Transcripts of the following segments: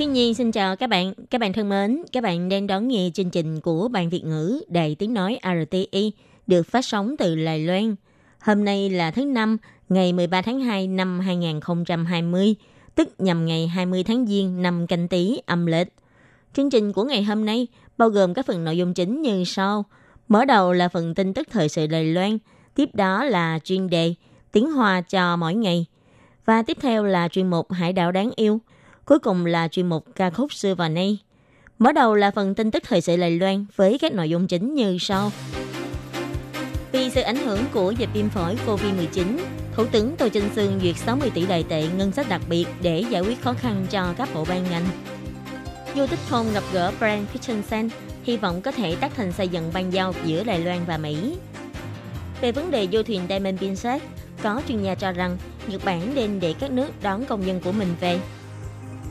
Khi Nhi xin chào các bạn. Các bạn thân mến, các bạn đang đón nghe chương trình của Ban Việt ngữ Đài Tiếng Nói RTI được phát sóng từ Đài Loan. Hôm nay là thứ Năm, ngày 13 tháng 2 năm 2020, tức nhằm ngày 20 tháng Giêng năm canh tí âm lịch. Chương trình của ngày hôm nay bao gồm các phần nội dung chính như sau. Mở đầu là phần tin tức thời sự Đài Loan, tiếp đó là chuyên đề Tiếng Hoa cho mỗi ngày. Và tiếp theo là chuyên mục Hải đảo đáng yêu. Cuối cùng là chuyên mục ca khúc xưa và nay. Mở đầu là phần tin tức thời sự Lài Loan với các nội dung chính như sau. Vì sự ảnh hưởng của dịch viêm phổi COVID-19, Thủ tướng Tô Trinh Sương duyệt 60 tỷ đại tệ ngân sách đặc biệt để giải quyết khó khăn cho các bộ ban ngành. Du Tích Khôn gặp gỡ Brand Christensen, hy vọng có thể tác thành xây dựng ban giao giữa Đài Loan và Mỹ. Về vấn đề du thuyền Diamond Princess, có chuyên gia cho rằng Nhật Bản nên để các nước đón công dân của mình về.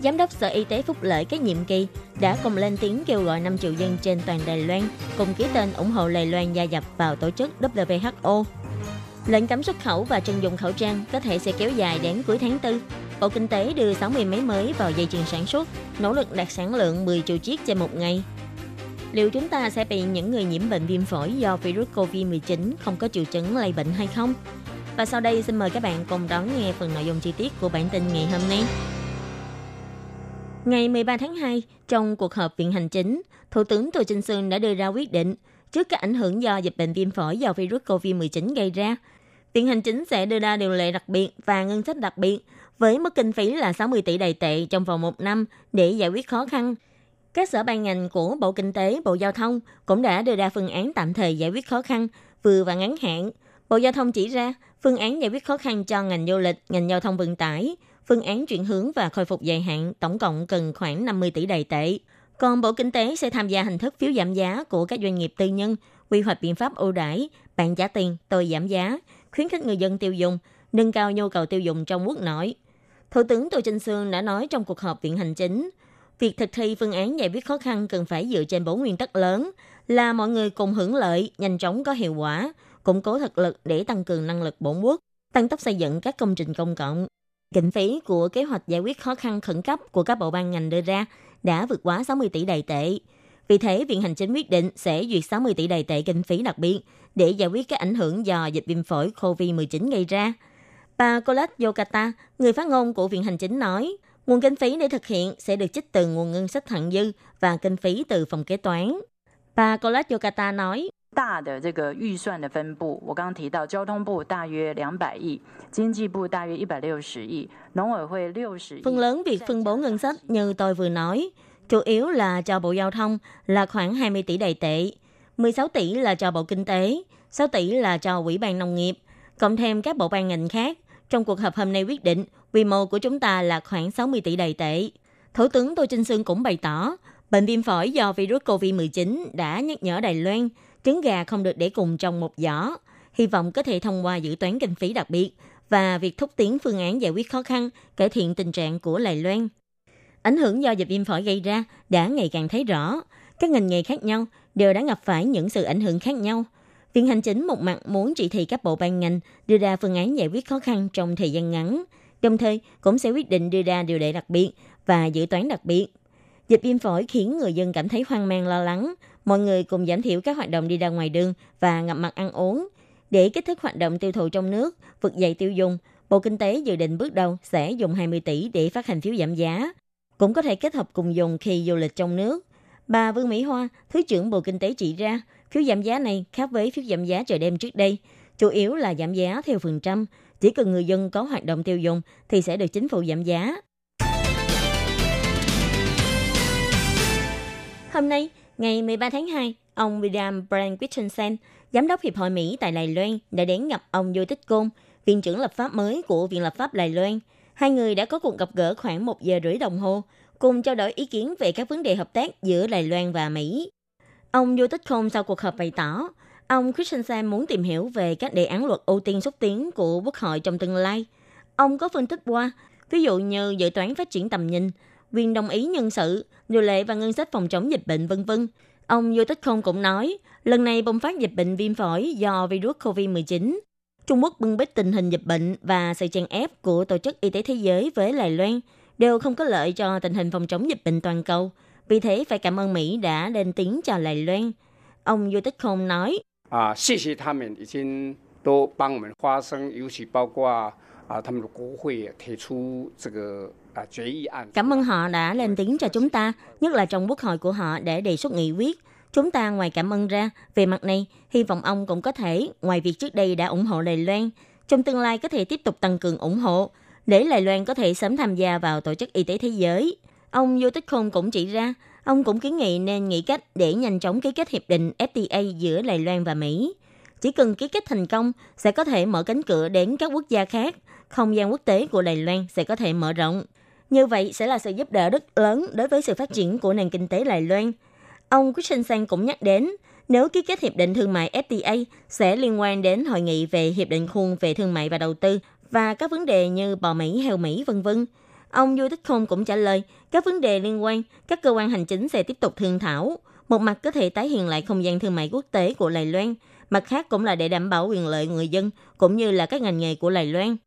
Giám đốc Sở Y tế Phúc Lợi các nhiệm kỳ đã cùng lên tiếng kêu gọi 5 triệu dân trên toàn Đài Loan cùng ký tên ủng hộ Đài Loan gia nhập vào tổ chức WHO. Lệnh cấm xuất khẩu và trưng dụng khẩu trang có thể sẽ kéo dài đến cuối tháng 4. Bộ Kinh tế đưa 60 máy mới vào dây chuyền sản xuất, nỗ lực đạt sản lượng 10 triệu chiếc trên một ngày. Liệu chúng ta sẽ bị những người nhiễm bệnh viêm phổi do virus COVID-19 không có triệu chứng lây bệnh hay không? Và sau đây xin mời các bạn cùng đón nghe phần nội dung chi tiết của bản tin ngày hôm nay. Ngày 13 tháng 2, trong cuộc họp viện hành chính, Thủ tướng Tô Trinh Sương đã đưa ra quyết định trước các ảnh hưởng do dịch bệnh viêm phổi do virus COVID-19 gây ra. Viện hành chính sẽ đưa ra điều lệ đặc biệt và ngân sách đặc biệt với mức kinh phí là 60 tỷ đài tệ trong vòng một năm để giải quyết khó khăn. Các sở ban ngành của Bộ Kinh tế, Bộ Giao thông cũng đã đưa ra phương án tạm thời giải quyết khó khăn vừa và ngắn hạn. Bộ Giao thông chỉ ra phương án giải quyết khó khăn cho ngành du lịch, ngành giao thông vận tải, phương án chuyển hướng và khôi phục dài hạn tổng cộng cần khoảng 50 tỷ đài tệ. Còn Bộ Kinh tế sẽ tham gia hình thức phiếu giảm giá của các doanh nghiệp tư nhân, quy hoạch biện pháp ưu đãi, bạn trả tiền, tôi giảm giá, khuyến khích người dân tiêu dùng, nâng cao nhu cầu tiêu dùng trong quốc nội. Thủ tướng Tô Trinh Sương đã nói trong cuộc họp viện hành chính, việc thực thi phương án giải quyết khó khăn cần phải dựa trên bốn nguyên tắc lớn là mọi người cùng hưởng lợi, nhanh chóng có hiệu quả, củng cố thực lực để tăng cường năng lực bổn quốc, tăng tốc xây dựng các công trình công cộng. Kinh phí của kế hoạch giải quyết khó khăn khẩn cấp của các bộ ban ngành đưa ra đã vượt quá 60 tỷ đài tệ. Vì thế, Viện Hành Chính quyết định sẽ duyệt 60 tỷ đài tệ kinh phí đặc biệt để giải quyết các ảnh hưởng do dịch viêm phổi COVID-19 gây ra. Bà Colette Yokata, người phát ngôn của Viện Hành Chính nói, nguồn kinh phí để thực hiện sẽ được trích từ nguồn ngân sách thặng dư và kinh phí từ phòng kế toán. Bà Colette Yokata nói, 大的这个预算的分布，我刚刚提到，交通部大约两百亿，经济部大约一百六十亿，农委会六十亿。 Phần lớn việc phân bố ngân sách như tôi vừa nói, chủ yếu là cho Bộ Giao thông là khoảng 20 tỷ đài tệ, 16 tỷ là cho Bộ Kinh tế, 6 tỷ là cho Ủy ban Nông nghiệp, cộng thêm các bộ ban ngành khác. Trong cuộc họp hôm nay quyết định, quy mô của chúng ta là khoảng 60 tỷ đài tệ. Thủ tướng Tô Trinh Sương cũng bày tỏ, bệnh viêm phổi do virus COVID-19 đã nhắc nhở Đài Loan trứng gà không được để cùng trong một giỏ. Hy vọng có thể thông qua dự toán kinh phí đặc biệt và việc thúc tiến phương án giải quyết khó khăn, cải thiện tình trạng của Lài Loan. Ảnh hưởng do dịch viêm phổi gây ra đã ngày càng thấy rõ. Các ngành nghề khác nhau đều đã gặp phải những sự ảnh hưởng khác nhau. Viện hành chính một mặt muốn chỉ thị các bộ ban ngành đưa ra phương án giải quyết khó khăn trong thời gian ngắn, đồng thời cũng sẽ quyết định đưa ra điều lệ đặc biệt và dự toán đặc biệt. Dịch viêm phổi khiến người dân cảm thấy hoang mang lo lắng, mọi người cùng giảm thiểu các hoạt động đi ra ngoài đường và ngập mặt ăn uống. Để kích thích hoạt động tiêu thụ trong nước, vực dậy tiêu dùng, Bộ Kinh tế dự định bước đầu sẽ dùng 20 tỷ để phát hành phiếu giảm giá. Cũng có thể kết hợp cùng dùng khi du lịch trong nước. Bà Vương Mỹ Hoa, Thứ trưởng Bộ Kinh tế chỉ ra, phiếu giảm giá này khác với phiếu giảm giá chợ đêm trước đây. Chủ yếu là giảm giá theo phần trăm. Chỉ cần người dân có hoạt động tiêu dùng thì sẽ được chính phủ giảm giá. Hôm nay, ngày 13 tháng 2, ông William Brand Christensen, giám đốc Hiệp hội Mỹ tại Đài Loan, đã đến gặp ông Vô Tích Côn, viện trưởng lập pháp mới của Viện lập pháp Đài Loan. Hai người đã có cuộc gặp gỡ khoảng một giờ rưỡi đồng hồ, cùng trao đổi ý kiến về các vấn đề hợp tác giữa Đài Loan và Mỹ. Ông Du Tích Côn sau cuộc họp bày tỏ, ông Christensen muốn tìm hiểu về các đề án luật ưu tiên xúc tiến của Quốc hội trong tương lai. Ông có phân tích qua, ví dụ như dự toán phát triển tầm nhìn, quyền đồng ý nhân sự, điều lệ và ngân sách phòng chống dịch bệnh vân vân. Ông Du Tích Khôn cũng nói, lần này bùng phát dịch bệnh viêm phổi do virus COVID-19. Trung Quốc bưng bít tình hình dịch bệnh và sự chèn ép của Tổ chức Y tế Thế giới với Đài Loan đều không có lợi cho tình hình phòng chống dịch bệnh toàn cầu. Vì thế phải cảm ơn Mỹ đã lên tiếng cho Đài Loan. Ông Du Tích Khôn nói, à, 谢谢他们已经都帮我们发声，尤其包括啊他们的国会提出这个 Cảm ơn họ đã lên tiếng cho chúng ta, nhất là trong quốc hội của họ để đề xuất nghị quyết. Chúng ta ngoài cảm ơn ra, về mặt này, hy vọng ông cũng có thể, ngoài việc trước đây đã ủng hộ Đài Loan, trong tương lai có thể tiếp tục tăng cường ủng hộ, để Đài Loan có thể sớm tham gia vào Tổ chức Y tế Thế giới. Ông Vô Tích Khôn cũng chỉ ra, ông cũng kiến nghị nên nghĩ cách để nhanh chóng ký kết hiệp định FTA giữa Đài Loan và Mỹ. Chỉ cần ký kết thành công sẽ có thể mở cánh cửa đến các quốc gia khác, không gian quốc tế của Đài Loan sẽ có thể mở rộng. Như vậy sẽ là sự giúp đỡ rất lớn đối với sự phát triển của nền kinh tế Đài Loan. Ông Christensen cũng nhắc đến, nếu ký kết hiệp định thương mại FTA sẽ liên quan đến hội nghị về hiệp định khuôn về thương mại và đầu tư và các vấn đề như bò Mỹ, heo Mỹ, vân vân. Ông Du Tích Khôn cũng trả lời, các vấn đề liên quan, các cơ quan hành chính sẽ tiếp tục thương thảo. Một mặt có thể tái hiện lại không gian thương mại quốc tế của Đài Loan, mặt khác cũng là để đảm bảo quyền lợi người dân cũng như là các ngành nghề của Đài Loan.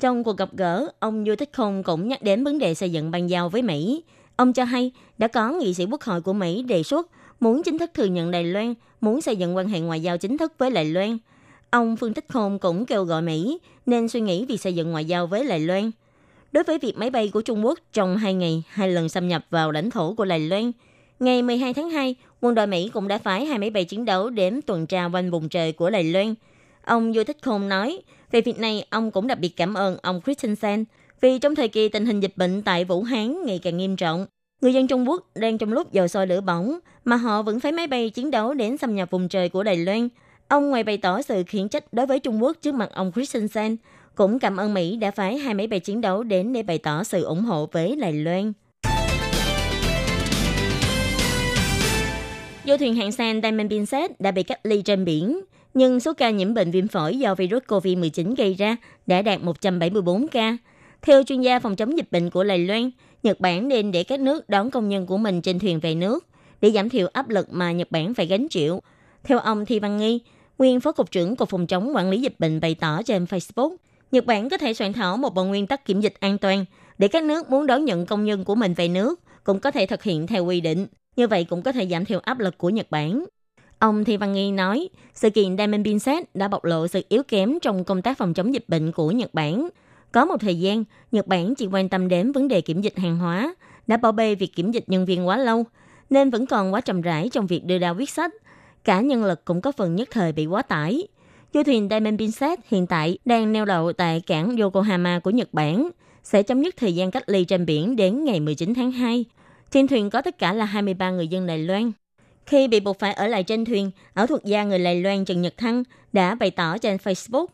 Trong cuộc gặp gỡ, ông Du Thích Khôn cũng nhắc đến vấn đề xây dựng ban giao với Mỹ. Ông cho hay đã có nghị sĩ quốc hội của Mỹ đề xuất muốn chính thức thừa nhận Đài Loan, muốn xây dựng quan hệ ngoại giao chính thức với Đài Loan. Ông Phương Tích Khôn cũng kêu gọi Mỹ nên suy nghĩ việc xây dựng ngoại giao với Đài Loan. Đối với việc máy bay của Trung Quốc trong hai ngày hai lần xâm nhập vào lãnh thổ của Đài Loan, ngày 12 tháng 2, quân đội Mỹ cũng đã phái hai máy bay chiến đấu đến tuần tra quanh vùng trời của Đài Loan. Ông Du Thích Khôn nói, về việc này, ông cũng đặc biệt cảm ơn ông Christensen vì trong thời kỳ tình hình dịch bệnh tại Vũ Hán ngày càng nghiêm trọng, người dân Trung Quốc đang trong lúc dầu sôi lửa bỏng mà họ vẫn phải máy bay chiến đấu đến xâm nhập vùng trời của Đài Loan. Ông ngoài bày tỏ sự khiển trách đối với Trung Quốc trước mặt ông Christensen, cũng cảm ơn Mỹ đã phái hai máy bay chiến đấu đến để bày tỏ sự ủng hộ với Đài Loan. Du thuyền hạng sang Diamond Princess đã bị cách ly trên biển nhưng số ca nhiễm bệnh viêm phổi do virus COVID-19 gây ra đã đạt 174 ca. Theo chuyên gia phòng chống dịch bệnh của Lài Loan, Nhật Bản nên để các nước đón công nhân của mình trên thuyền về nước để giảm thiểu áp lực mà Nhật Bản phải gánh chịu. Theo ông Thi Văn Nghi, nguyên phó cục trưởng Cục Phòng chống quản lý dịch bệnh bày tỏ trên Facebook, Nhật Bản có thể soạn thảo một bộ nguyên tắc kiểm dịch an toàn để các nước muốn đón nhận công nhân của mình về nước cũng có thể thực hiện theo quy định. Như vậy cũng có thể giảm thiểu áp lực của Nhật Bản. Ông Thi Văn Nghi nói, sự kiện Diamond Princess đã bộc lộ sự yếu kém trong công tác phòng chống dịch bệnh của Nhật Bản. Có một thời gian, Nhật Bản chỉ quan tâm đến vấn đề kiểm dịch hàng hóa, đã bỏ bê việc kiểm dịch nhân viên quá lâu, nên vẫn còn quá trầm rãi trong việc đưa ra quyết sách. Cả nhân lực cũng có phần nhất thời bị quá tải. Du thuyền Diamond Princess hiện tại đang neo đậu tại cảng Yokohama của Nhật Bản, sẽ chấm dứt thời gian cách ly trên biển đến ngày 19 tháng 2. Trên thuyền có tất cả là 23 người dân Đài Loan. Khi bị buộc phải ở lại trên thuyền, ảo thuật gia người Lài Loan Trần Nhật Thăng đã bày tỏ trên Facebook,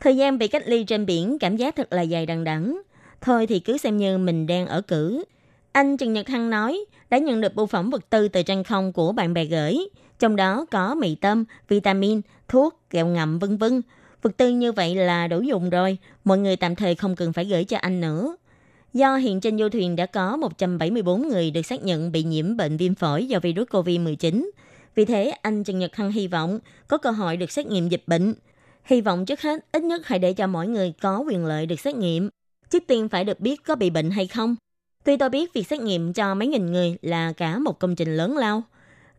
thời gian bị cách ly trên biển cảm giác thật là dài đằng đẵng. Thôi thì cứ xem như mình đang ở cử. Anh Trần Nhật Thăng nói đã nhận được bưu phẩm vật tư từ trang không của bạn bè gửi, trong đó có mì tôm, vitamin, thuốc, kẹo ngậm vân vân. Vật tư như vậy là đủ dùng rồi, mọi người tạm thời không cần phải gửi cho anh nữa. Do hiện trên du thuyền đã có 174 người được xác nhận bị nhiễm bệnh viêm phổi do virus COVID-19. Vì thế, anh Trần Nhật Hăng hy vọng có cơ hội được xét nghiệm dịch bệnh. Hy vọng trước hết, ít nhất hãy để cho mỗi người có quyền lợi được xét nghiệm. Trước tiên phải được biết có bị bệnh hay không. Tuy tôi biết việc xét nghiệm cho mấy nghìn người là cả một công trình lớn lao.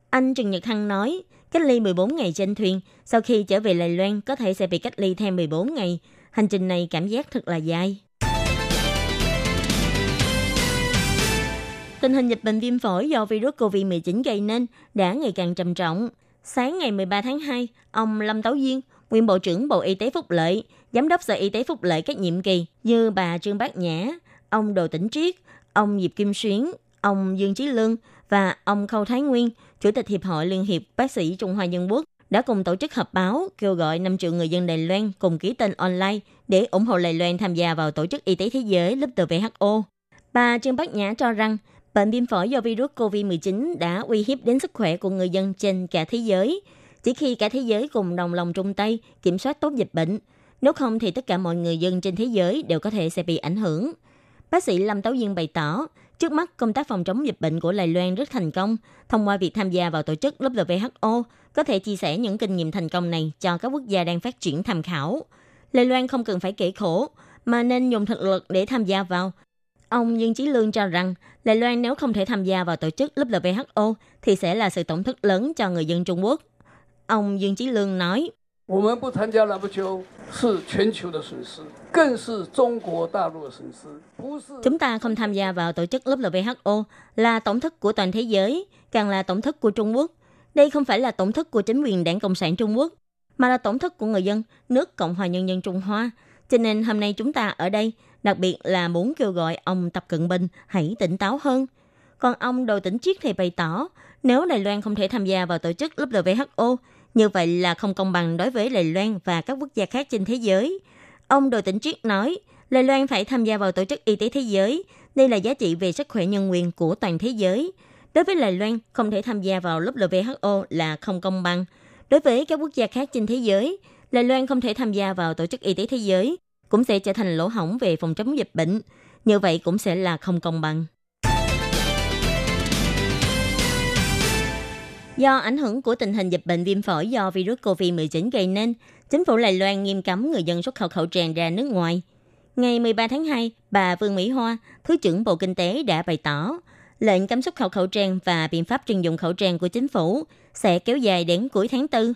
Anh Trần Nhật Hăng nói, cách ly 14 ngày trên thuyền, sau khi trở về Lài Loan có thể sẽ bị cách ly thêm 14 ngày. Hành trình này cảm giác thật là dài. Tình hình dịch bệnh viêm phổi do virus COVID-19 gây nên đã ngày càng trầm trọng. Sáng ngày 13 tháng 2, ông Lâm Tấu Duyên, nguyên Bộ trưởng Bộ Y tế Phúc Lợi, Giám đốc Sở Y tế Phúc Lợi các nhiệm kỳ như bà Trương Bác Nhã, ông Đồ Tĩnh Triết, ông Diệp Kim Xuyến, ông Dương Chí Lương và ông Khâu Thái Nguyên, Chủ tịch Hiệp hội Liên hiệp Bác sĩ Trung Hoa Dân Quốc, đã cùng tổ chức họp báo kêu gọi 5 triệu người dân Đài Loan cùng ký tên online để ủng hộ Đài Loan tham gia vào Tổ chức Y tế Thế giới WHO. Bà Trương Bác Nhã cho rằng bệnh viêm phổi do virus COVID-19 đã uy hiếp đến sức khỏe của người dân trên cả thế giới. Chỉ khi cả thế giới cùng đồng lòng chung tay kiểm soát tốt dịch bệnh, nếu không thì tất cả mọi người dân trên thế giới đều có thể sẽ bị ảnh hưởng. Bác sĩ Lâm Tấu Duyên bày tỏ, trước mắt công tác phòng chống dịch bệnh của Đài Loan rất thành công thông qua việc tham gia vào tổ chức WHO có thể chia sẻ những kinh nghiệm thành công này cho các quốc gia đang phát triển tham khảo. Đài Loan không cần phải kể khổ, mà nên dùng thực lực để tham gia vào. Ông Dương Chí Lương cho rằng lê Loan nếu không thể tham gia vào tổ chức WHO thì sẽ là sự tổn thất lớn cho người dân Trung Quốc. Ông Dương Chí Lương nói, Chúng ta không tham gia vào tổ chức WHO là tổn thất của toàn thế giới, càng là tổn thất của Trung Quốc. Đây không phải là tổn thất của chính quyền đảng Cộng sản Trung Quốc, mà là tổn thất của người dân nước Cộng hòa Nhân dân Trung Hoa. Cho nên hôm nay chúng ta ở đây đặc biệt là muốn kêu gọi ông Tập Cận Bình hãy tỉnh táo hơn. Còn ông Đồ Tĩnh Chiết thì bày tỏ, nếu Đài Loan không thể tham gia vào tổ chức WHO, như vậy là không công bằng đối với Đài Loan và các quốc gia khác trên thế giới. Ông Đồ Tĩnh Triết nói, Đài Loan phải tham gia vào tổ chức y tế thế giới. Đây là giá trị về sức khỏe nhân quyền của toàn thế giới. Đối với Đài Loan, không thể tham gia vào WHO là không công bằng. Đối với các quốc gia khác trên thế giới, Đài Loan không thể tham gia vào tổ chức y tế thế giới cũng sẽ trở thành lỗ hổng về phòng chống dịch bệnh. Như vậy cũng sẽ là không công bằng. Do ảnh hưởng của tình hình dịch bệnh viêm phổi do virus COVID-19 gây nên, chính phủ Đài Loan nghiêm cấm người dân xuất khẩu khẩu trang ra nước ngoài. Ngày 13 tháng 2, bà Vương Mỹ Hoa, Thứ trưởng Bộ Kinh tế đã bày tỏ, lệnh cấm xuất khẩu khẩu trang và biện pháp trừng dụng khẩu trang của chính phủ sẽ kéo dài đến cuối tháng 4.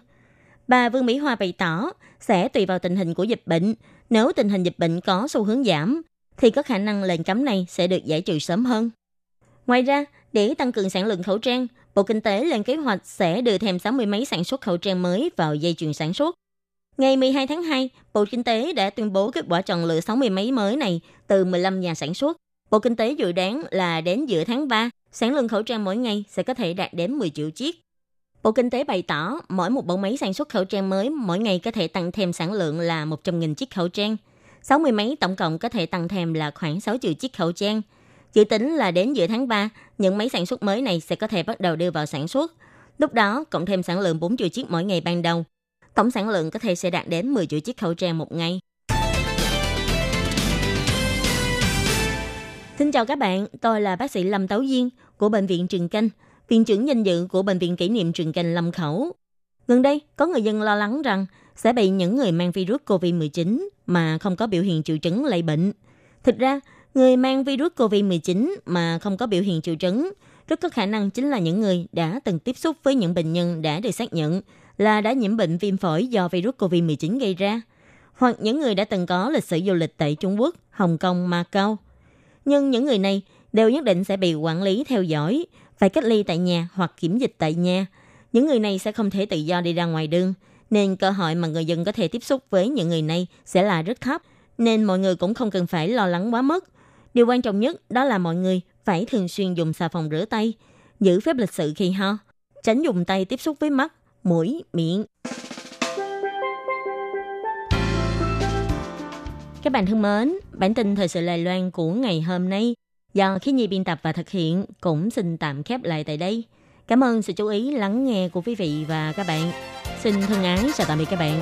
Bà Vương Mỹ Hoa bày tỏ sẽ tùy vào tình hình của dịch bệnh. Nếu tình hình dịch bệnh có xu hướng giảm, thì có khả năng lệnh cấm này sẽ được giải trừ sớm hơn. Ngoài ra, để tăng cường sản lượng khẩu trang, Bộ Kinh tế lên kế hoạch sẽ đưa thêm 60 máy sản xuất khẩu trang mới vào dây chuyền sản xuất. Ngày 12 tháng 2, Bộ Kinh tế đã tuyên bố kết quả chọn lựa 60 máy mới này từ 15 nhà sản xuất. Bộ Kinh tế dự đoán là đến giữa tháng 3, sản lượng khẩu trang mỗi ngày sẽ có thể đạt đến 10 triệu chiếc. Bộ Kinh tế bày tỏ mỗi một bộ máy sản xuất khẩu trang mới mỗi ngày có thể tăng thêm sản lượng là 100.000 chiếc khẩu trang. 60 máy tổng cộng có thể tăng thêm là khoảng 6 triệu chiếc khẩu trang. Dự tính là đến giữa tháng 3, những máy sản xuất mới này sẽ có thể bắt đầu đưa vào sản xuất. Lúc đó, cộng thêm sản lượng 4 triệu chiếc mỗi ngày ban đầu, tổng sản lượng có thể sẽ đạt đến 10 triệu chiếc khẩu trang một ngày. Xin chào các bạn, tôi là bác sĩ Lâm Tấu Duyên của Bệnh viện Trường Canh, viện trưởng danh dự của Bệnh viện kỷ niệm truyền Canh Lâm Khẩu. Gần đây, có người dân lo lắng rằng sẽ bị những người mang virus COVID-19 mà không có biểu hiện triệu chứng lây bệnh. Thực ra, người mang virus COVID-19 mà không có biểu hiện triệu chứng rất có khả năng chính là những người đã từng tiếp xúc với những bệnh nhân đã được xác nhận là đã nhiễm bệnh viêm phổi do virus COVID-19 gây ra, hoặc những người đã từng có lịch sử du lịch tại Trung Quốc, Hồng Kông, Macau. Nhưng những người này đều nhất định sẽ bị quản lý theo dõi, phải cách ly tại nhà hoặc kiểm dịch tại nhà. Những người này sẽ không thể tự do đi ra ngoài đường, nên cơ hội mà người dân có thể tiếp xúc với những người này sẽ là rất thấp, nên mọi người cũng không cần phải lo lắng quá mức. Điều quan trọng nhất đó là mọi người phải thường xuyên dùng xà phòng rửa tay, giữ phép lịch sự khi ho, tránh dùng tay tiếp xúc với mắt, mũi, miệng. Các bạn thân mến, bản tin thời sự Lài Loan của ngày hôm nay do khi nhi biên tập và thực hiện, cũng xin tạm khép lại tại đây. Cảm ơn sự chú ý lắng nghe của quý vị và các bạn. Xin thân ái chào tạm biệt các bạn.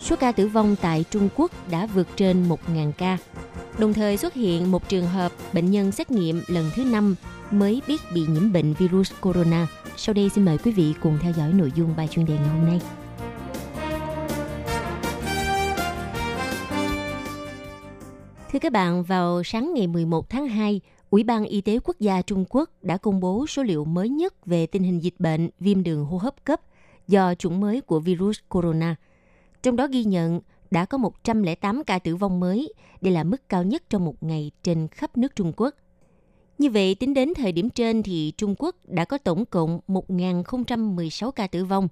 Số ca tử vong tại Trung Quốc đã vượt trên 1.000 ca. Đồng thời xuất hiện một trường hợp bệnh nhân xét nghiệm lần thứ 5 mới biết bị nhiễm bệnh virus corona. Sau đây xin mời quý vị cùng theo dõi nội dung bài chuyên đề ngày hôm nay. Thưa các bạn, vào sáng ngày 11 tháng 2, Ủy ban Y tế Quốc gia Trung Quốc đã công bố số liệu mới nhất về tình hình dịch bệnh viêm đường hô hấp cấp do chủng mới của virus corona. Trong đó ghi nhận đã có 108 ca tử vong mới. Đây là mức cao nhất trong một ngày trên khắp nước Trung Quốc. Như vậy, tính đến thời điểm trên thì Trung Quốc đã có tổng cộng 1.016 ca tử vong.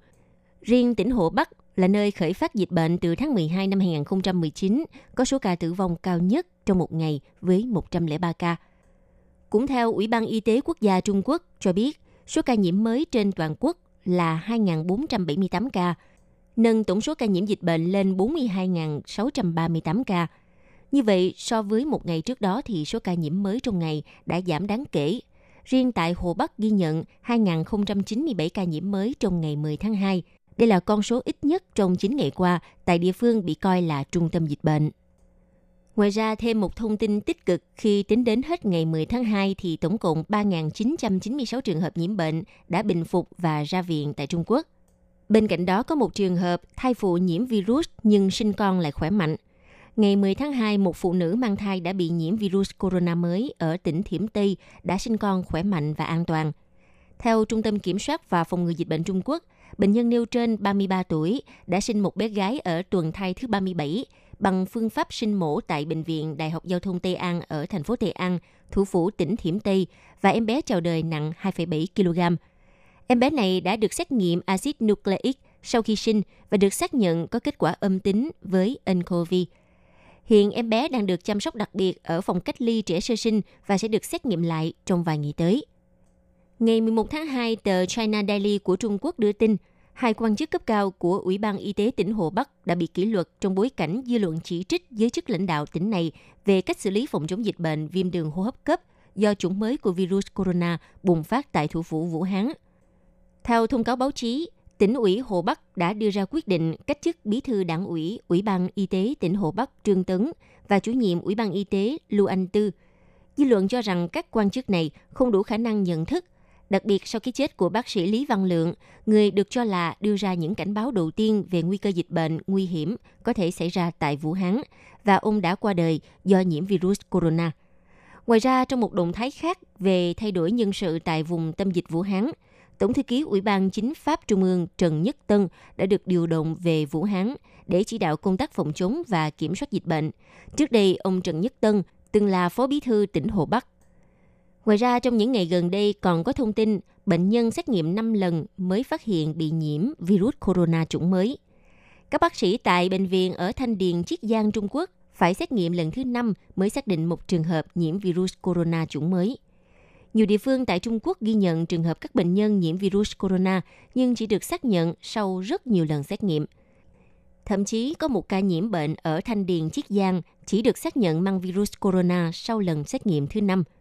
Riêng tỉnh Hồ Bắc là nơi khởi phát dịch bệnh từ tháng 12 năm 2019, có số ca tử vong cao nhất trong một ngày với 103 ca. Cũng theo Ủy ban Y tế Quốc gia Trung Quốc cho biết, số ca nhiễm mới trên toàn quốc là 2.478 ca, nâng tổng số ca nhiễm dịch bệnh lên 42.638 ca. Như vậy, so với một ngày trước đó thì số ca nhiễm mới trong ngày đã giảm đáng kể. Riêng tại Hồ Bắc ghi nhận 2.097 ca nhiễm mới trong ngày 10 tháng 2. Đây là con số ít nhất trong 9 ngày qua tại địa phương bị coi là trung tâm dịch bệnh. Ngoài ra, thêm một thông tin tích cực khi tính đến hết ngày 10 tháng 2 thì tổng cộng 3.996 trường hợp nhiễm bệnh đã bình phục và ra viện tại Trung Quốc. Bên cạnh đó có một trường hợp thai phụ nhiễm virus nhưng sinh con lại khỏe mạnh. Ngày 10 tháng 2, một phụ nữ mang thai đã bị nhiễm virus corona mới ở tỉnh Thiểm Tây đã sinh con khỏe mạnh và an toàn. Theo Trung tâm Kiểm soát và Phòng ngừa Dịch bệnh Trung Quốc, bệnh nhân nêu trên 33 tuổi đã sinh một bé gái ở tuần thai thứ 37 bằng phương pháp sinh mổ tại Bệnh viện Đại học Giao thông Tây An ở thành phố Tây An, thủ phủ tỉnh Thiểm Tây và em bé chào đời nặng 2,7 kg. Em bé này đã được xét nghiệm axit nucleic sau khi sinh và được xác nhận có kết quả âm tính với nCoV. Hiện em bé đang được chăm sóc đặc biệt ở phòng cách ly trẻ sơ sinh và sẽ được xét nghiệm lại trong vài ngày tới. Ngày 11 tháng 2, tờ China Daily của Trung Quốc đưa tin, hai quan chức cấp cao của Ủy ban Y tế tỉnh Hồ Bắc đã bị kỷ luật trong bối cảnh dư luận chỉ trích giới chức lãnh đạo tỉnh này về cách xử lý phòng chống dịch bệnh viêm đường hô hấp cấp do chủng mới của virus corona bùng phát tại thủ phủ Vũ Hán. Theo thông cáo báo chí, tỉnh ủy Hồ Bắc đã đưa ra quyết định cách chức bí thư đảng ủy Ủy ban Y tế tỉnh Hồ Bắc Trương Tấn và chủ nhiệm Ủy ban Y tế Lưu Anh Tư. Dư luận cho rằng các quan chức này không đủ khả năng nhận thức – Đặc biệt sau cái chết của bác sĩ Lý Văn Lượng, người được cho là đưa ra những cảnh báo đầu tiên về nguy cơ dịch bệnh nguy hiểm có thể xảy ra tại Vũ Hán và ông đã qua đời do nhiễm virus corona. Ngoài ra, trong một động thái khác về thay đổi nhân sự tại vùng tâm dịch Vũ Hán, Tổng thư ký Ủy ban Chính pháp Trung ương Trần Nhất Tân đã được điều động về Vũ Hán để chỉ đạo công tác phòng chống và kiểm soát dịch bệnh. Trước đây, ông Trần Nhất Tân từng là phó bí thư tỉnh Hồ Bắc Ngoài ra, trong những ngày gần đây còn có thông tin bệnh nhân xét nghiệm 5 lần mới phát hiện bị nhiễm virus corona chủng mới. Các bác sĩ tại bệnh viện ở Thanh Điền, Chiết Giang, Trung Quốc phải xét nghiệm lần thứ 5 mới xác định một trường hợp nhiễm virus corona chủng mới. Nhiều địa phương tại Trung Quốc ghi nhận trường hợp các bệnh nhân nhiễm virus corona nhưng chỉ được xác nhận sau rất nhiều lần xét nghiệm. Thậm chí có một ca nhiễm bệnh ở Thanh Điền, Chiết Giang chỉ được xác nhận mang virus corona sau lần xét nghiệm thứ năm. –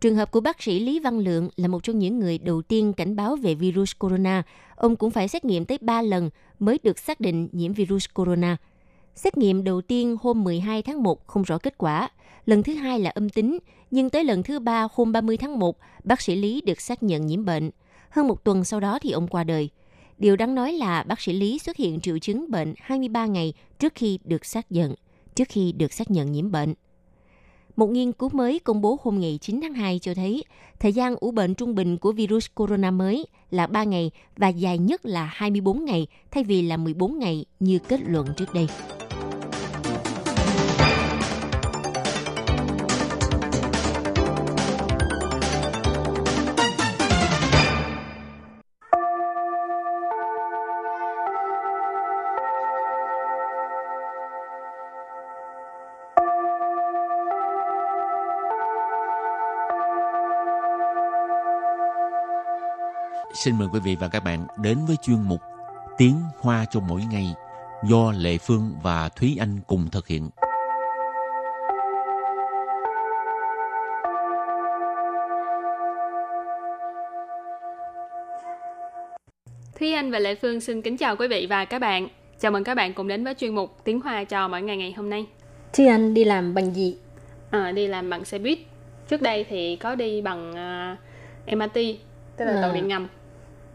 Trường hợp của bác sĩ Lý Văn Lượng là một trong những người đầu tiên cảnh báo về virus corona. Ông cũng phải xét nghiệm tới 3 lần mới được xác định nhiễm virus corona. Xét nghiệm đầu tiên hôm 12 tháng 1 không rõ kết quả, lần thứ hai là âm tính, nhưng tới lần thứ ba hôm 30 tháng 1, bác sĩ Lý được xác nhận nhiễm bệnh. Hơn một tuần sau đó thì ông qua đời. Điều đáng nói là bác sĩ Lý xuất hiện triệu chứng bệnh 23 ngày trước khi được xác nhận, trước khi được xác nhận nhiễm bệnh. Một nghiên cứu mới công bố hôm ngày 9 tháng 2 cho thấy thời gian ủ bệnh trung bình của virus corona mới là 3 ngày và dài nhất là 24 ngày thay vì là 14 ngày như kết luận trước đây. Xin mời quý vị và các bạn đến với chuyên mục Tiếng Hoa cho mỗi ngày do Lệ Phương và Thúy Anh cùng thực hiện. Thúy Anh và Lệ Phương xin kính chào quý vị và các bạn. Chào mừng các bạn cùng đến với chuyên mục Tiếng Hoa cho mỗi ngày ngày hôm nay. Thúy Anh đi làm bằng gì? À, đi làm bằng xe buýt. Trước đây thì có đi bằng uh, MRT, tức là à. tàu điện ngầm.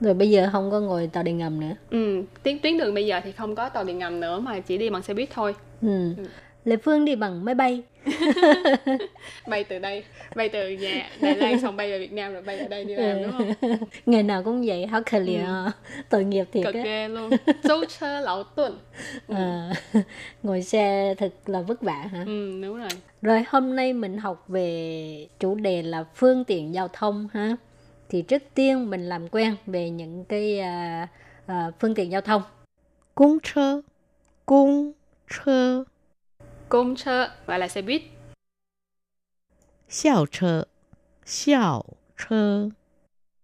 Rồi bây giờ không có ngồi tàu điện ngầm nữa. Ừ, tuyến tuyến đường bây giờ thì không có tàu điện ngầm nữa mà chỉ đi bằng xe buýt thôi. Ừ. ừ. Lệ Phương đi bằng máy bay. bay từ đây, bay từ nhà Đài Loan xong bay về Việt Nam rồi bay ở đây đi làm đúng không? Ngày nào cũng vậy, háo khờ lìa, ừ. tội nghiệp thiệt Cực ghê luôn. Dấu chơ lão tuần. Ừ. À, ngồi xe thật là vất vả hả? Ừ, đúng rồi. Rồi hôm nay mình học về chủ đề là phương tiện giao thông ha. Thì trước tiên mình làm quen về những cái uh, uh, phương tiện giao thông. Công 车, công 车 Công chơ gọi là xe buýt. Xiao chơ, xiao chơ.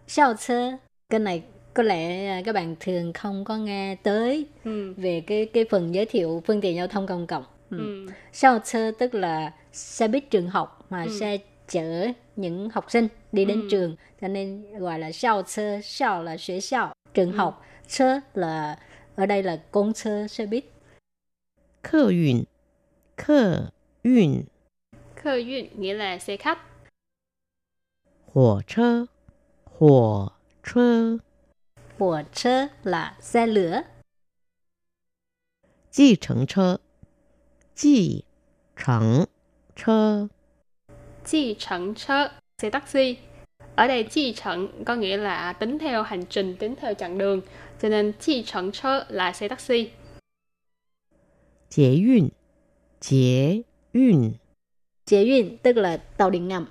Xiao chơ, cái này có lẽ à, các bạn thường không có nghe tới ừ. về cái cái phần giới thiệu phương tiện giao thông công cộng. Ừ. Ừ. Xiao chơ tức là xe buýt trường học mà ừ. xe chở những học sinh đi đến ừ. trường cho nên gọi là xiao chơ, xiao là 学校 trường ừ. học, chơ là ở đây là công chơ xe buýt. 客运客运，客运 nghĩa là xe khách. 火车，火车，火车 là xe lửa. 计程车，计程车， chi chẳng chơ, xe taxi. Ở đây chi chẳng có nghĩa là tính theo hành trình, tính theo chặng đường, cho nên chi chẳng chơ là xe taxi. Chế yun, chế yun. Chế yun tức là tàu điện ngầm.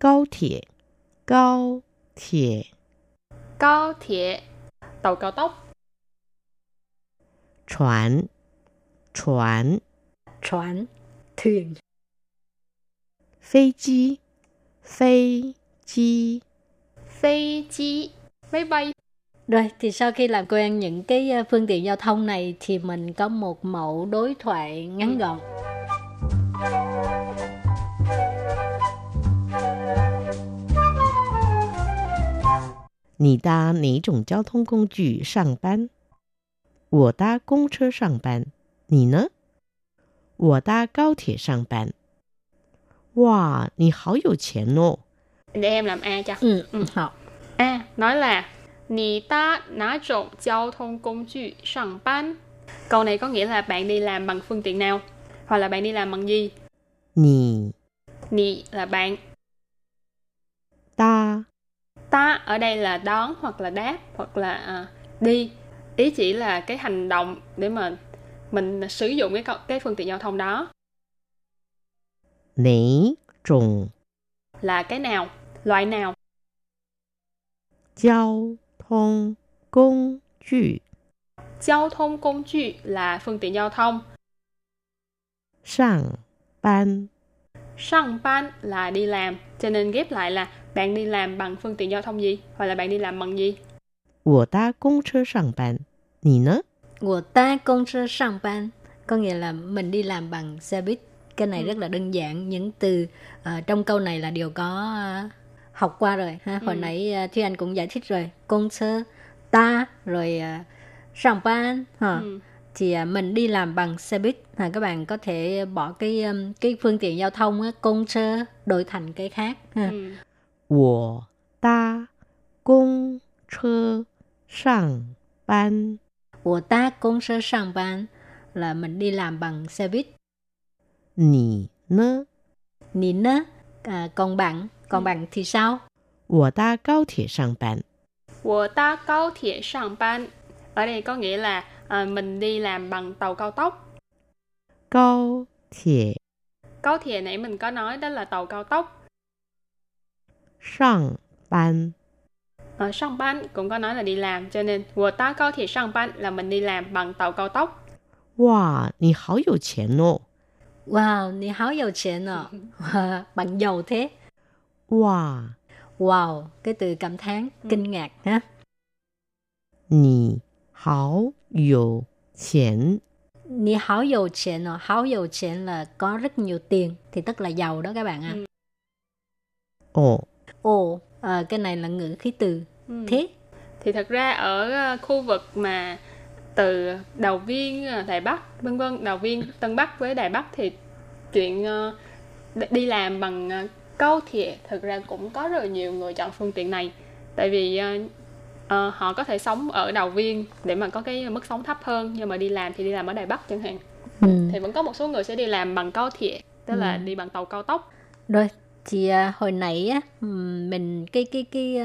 Cao thể, cao thể. Cao thể, tàu cao tốc. Chuẩn, chuẩn. Chuẩn, thuyền. 飞机，飞机，飞机 máy bay. Rồi thì sau khi làm quen những cái ờ, phương tiện giao thông này thì mình có một mẫu đối thoại ngắn gọn. 你搭哪种交通工具上班？我搭公车上班。你呢？我搭高铁上班。 哇，你好有钱哦！Để em làm A cho. Ừ, ừ. học. A nói là 你搭哪种交通工具上班? Câu này có nghĩa là bạn đi làm bằng phương tiện nào? Hoặc là bạn đi làm bằng gì? Nì Nì là bạn. Ta Ta ở đây là đón hoặc là đáp hoặc là à, đi. Ý chỉ là cái hành động để mà mình sử dụng cái cái phương tiện giao thông đó. Nỉ trùng là cái nào, loại nào. Giao thông công cụ. Giao thông công cụ là phương tiện giao thông. Sang ban. Sang ban là đi làm, cho nên ghép lại là bạn đi làm bằng phương tiện giao thông gì, hoặc là bạn đi làm bằng gì. 我搭公车上班，你呢？我搭公车上班 có nghĩa là mình đi làm bằng xe buýt. Cái này ừ. rất là đơn giản. Những từ uh, trong câu này là đều có uh, học qua rồi ha hồi ừ. nãy uh, Thúy Anh cũng giải thích rồi công sơ ta rồi uh, sòng ban ha ừ. thì uh, mình đi làm bằng xe buýt ha các bạn có thể bỏ cái um, cái phương tiện giao thông á, công sơ đổi thành cái khác ha. Ừ. 我搭公车上班。我搭公车上班 là mình đi làm bằng xe buýt. 你呢？你呢？à, còn bạn còn bạn thì sao? 我搭高铁上班。我搭高铁上班 ở đây có nghĩa là à, mình đi làm bằng tàu cao tốc. Cao铁. Cao铁nãy mình có nói đó là tàu cao tốc. Sang ban. Ở sang ban cũng có nói là đi làm cho nên 我搭高铁上班 là mình đi làm bằng tàu cao tốc. Wow, 你好有钱哦！ Wow, bạn hảo giàu tiền bạn giàu thế. Wow. Wow, cái từ cảm thán, ừ. kinh ngạc ha. Nì giàu tiền. Nì giàu tiền à. Có rất nhiều tiền, thì tức là giàu đó các bạn ạ. À. Ồ. Ồ, à, cái này là ngữ khí từ. Ừ. Thế. Thì thật ra ở ờ, khu vực mà từ đầu viên ờ, Đài Bắc vân vân. Đầu viên Tân Bắc với Đài Bắc thì chuyện ờ, đi- làm bằng ờ, câu thiệt thực ra cũng có rất là nhiều người chọn phương tiện này. Tại vì ờ, họ có thể sống ở đầu viên để mà có cái mức sống thấp hơn nhưng mà đi làm thì đi làm ở Đài Bắc chẳng hạn. Ừ. thì vẫn có một số người sẽ đi làm bằng câu thiệt tức là Ừ. đi bằng tàu cao tốc. Rồi, thì à, hồi nãy á, mình cái cái cái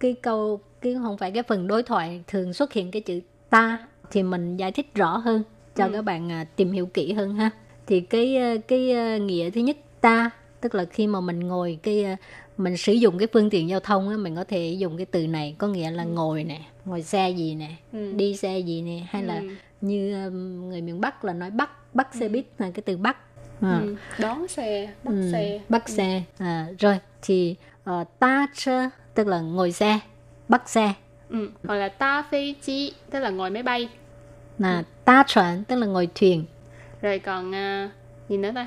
cái câu cái không phải cái phần đối thoại thường xuất hiện cái chữ ta thì mình giải thích rõ hơn cho Ừ. các bạn à, tìm hiểu kỹ hơn ha. Thì cái à, cái à, nghĩa thứ nhất ta tức là khi mà mình ngồi cái à, mình sử dụng cái phương tiện giao thông á, mình có thể dùng cái từ này có nghĩa là ngồi nè, ngồi xe gì nè, ừ. đi xe gì nè hay là Ừ. như um, người miền Bắc là nói bắt bắt xe buýt là cái từ bắt à. Ừ. đón xe bắt Ừ, xe bắt xe à, rồi thì uh, ta chơ tức là ngồi xe bắt xe ừ. hoặc là ta phi chi tức là ngồi máy bay là ta chuẩn tức là ngồi thuyền rồi còn à, gì nữa ta?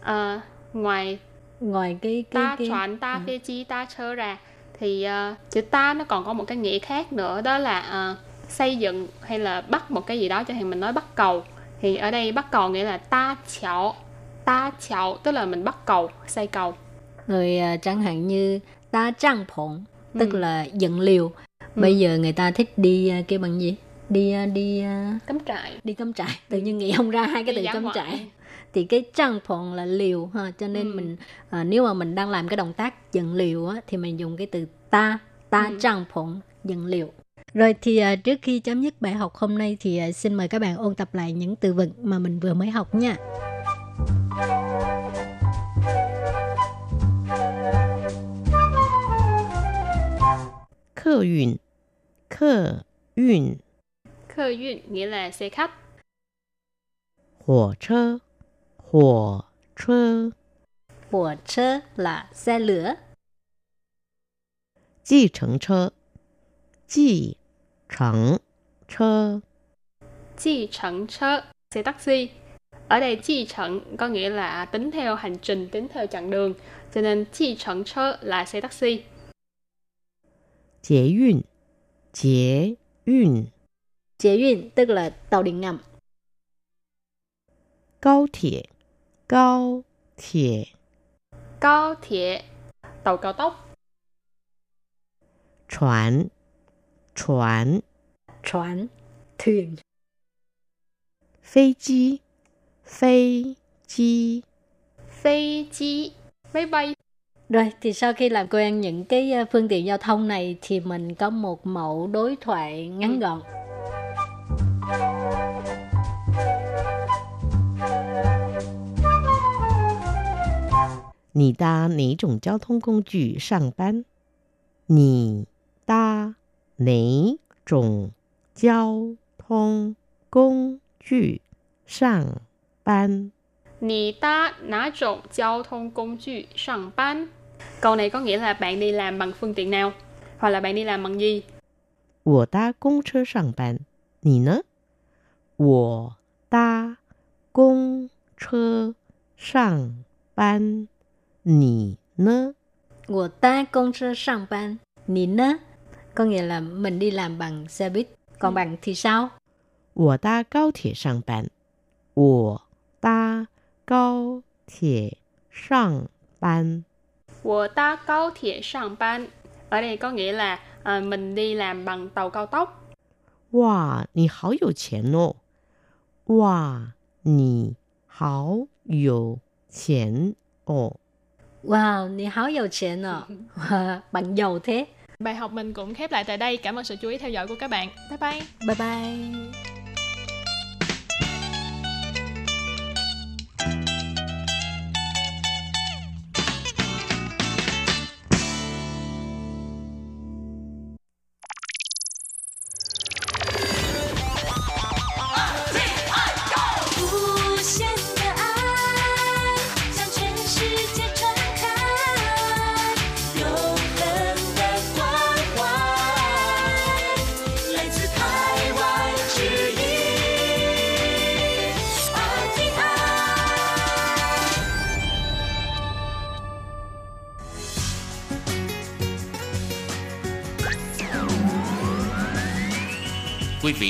À, ngoài ngoài cái cái ta chọn ta phê chi ta chơ ra thì à, chữ ta nó còn có một cái nghĩa khác nữa đó là à, xây dựng hay là bắt một cái gì đó chẳng hạn mình nói bắt cầu. Thì ở đây bắt cầu nghĩa là ta chảo ta chảo tức là mình bắt cầu xây cầu. Rồi à, chẳng hạn như ta trang phụng tức Ừ. là dựng liều. Bây giờ người ta thích đi à, cái bằng gì đi à, đi à, cắm trại đi cắm trại tự nhiên nghĩ không ra hai cái Đi từ cắm ngoại. trại thì cái trang phụng là liều ha cho nên Ừ. mình à, nếu mà mình đang làm cái động tác dựng liều á thì mình dùng cái từ ta ta Ừ. trang phụng dựng liều rồi thì à, trước khi chấm dứt bài học hôm nay thì à, xin mời các bạn ôn tập lại những từ vựng mà mình vừa mới học nha. 客运，客运 nghĩa là xe khách. Hỏa chơ, hỏa chơ. Hỏa chơ là xe lửa. Di chẩn chơ, di chẩn chơ. Di chẩn chơ, xe taxi. Ở đây chi trận có nghĩa là tính theo hành trình, tính theo chặng đường, cho nên chi trận chơ là xe taxi. Chế yun, chế yun. chế运tức là tàu điện ngầm, 高铁，高铁， cao铁tàu cao tốc 船，船， 船, thuyền, 飞机，飞机， phi chi máy bay Rồi thì sau khi làm quen những cái ờ, phương tiện giao thông này thì mình có một mẫu đối thoại ngắn gọn. 你搭哪种交通工具上班？你搭哪种交通工具上班？ Nì ta nã trộn giao thông công cụ sẵn ban Câu này có nghĩa là bạn đi làm bằng phương tiện nào Hoặc là bạn đi làm bằng gì 我搭公车上班，你呢？我搭公车上班， 你呢？ Của ta công车上班, nì nơ. Có nghĩa là mình đi làm bằng xe buýt. Còn bằng thì sao? 我搭高铁上班，我搭高铁上班， Của ta cao铁sẵn ban Ở đây có nghĩa là à, mình đi làm bằng tàu cao tốc 哇，你好有钱哦！哇，你好有钱哦！ Wow, nì háo giàu tiền à. bằng giàu thế. Bài học mình cũng khép lại tại đây Cảm ơn sự chú ý theo dõi của các bạn Bye bye Bye bye.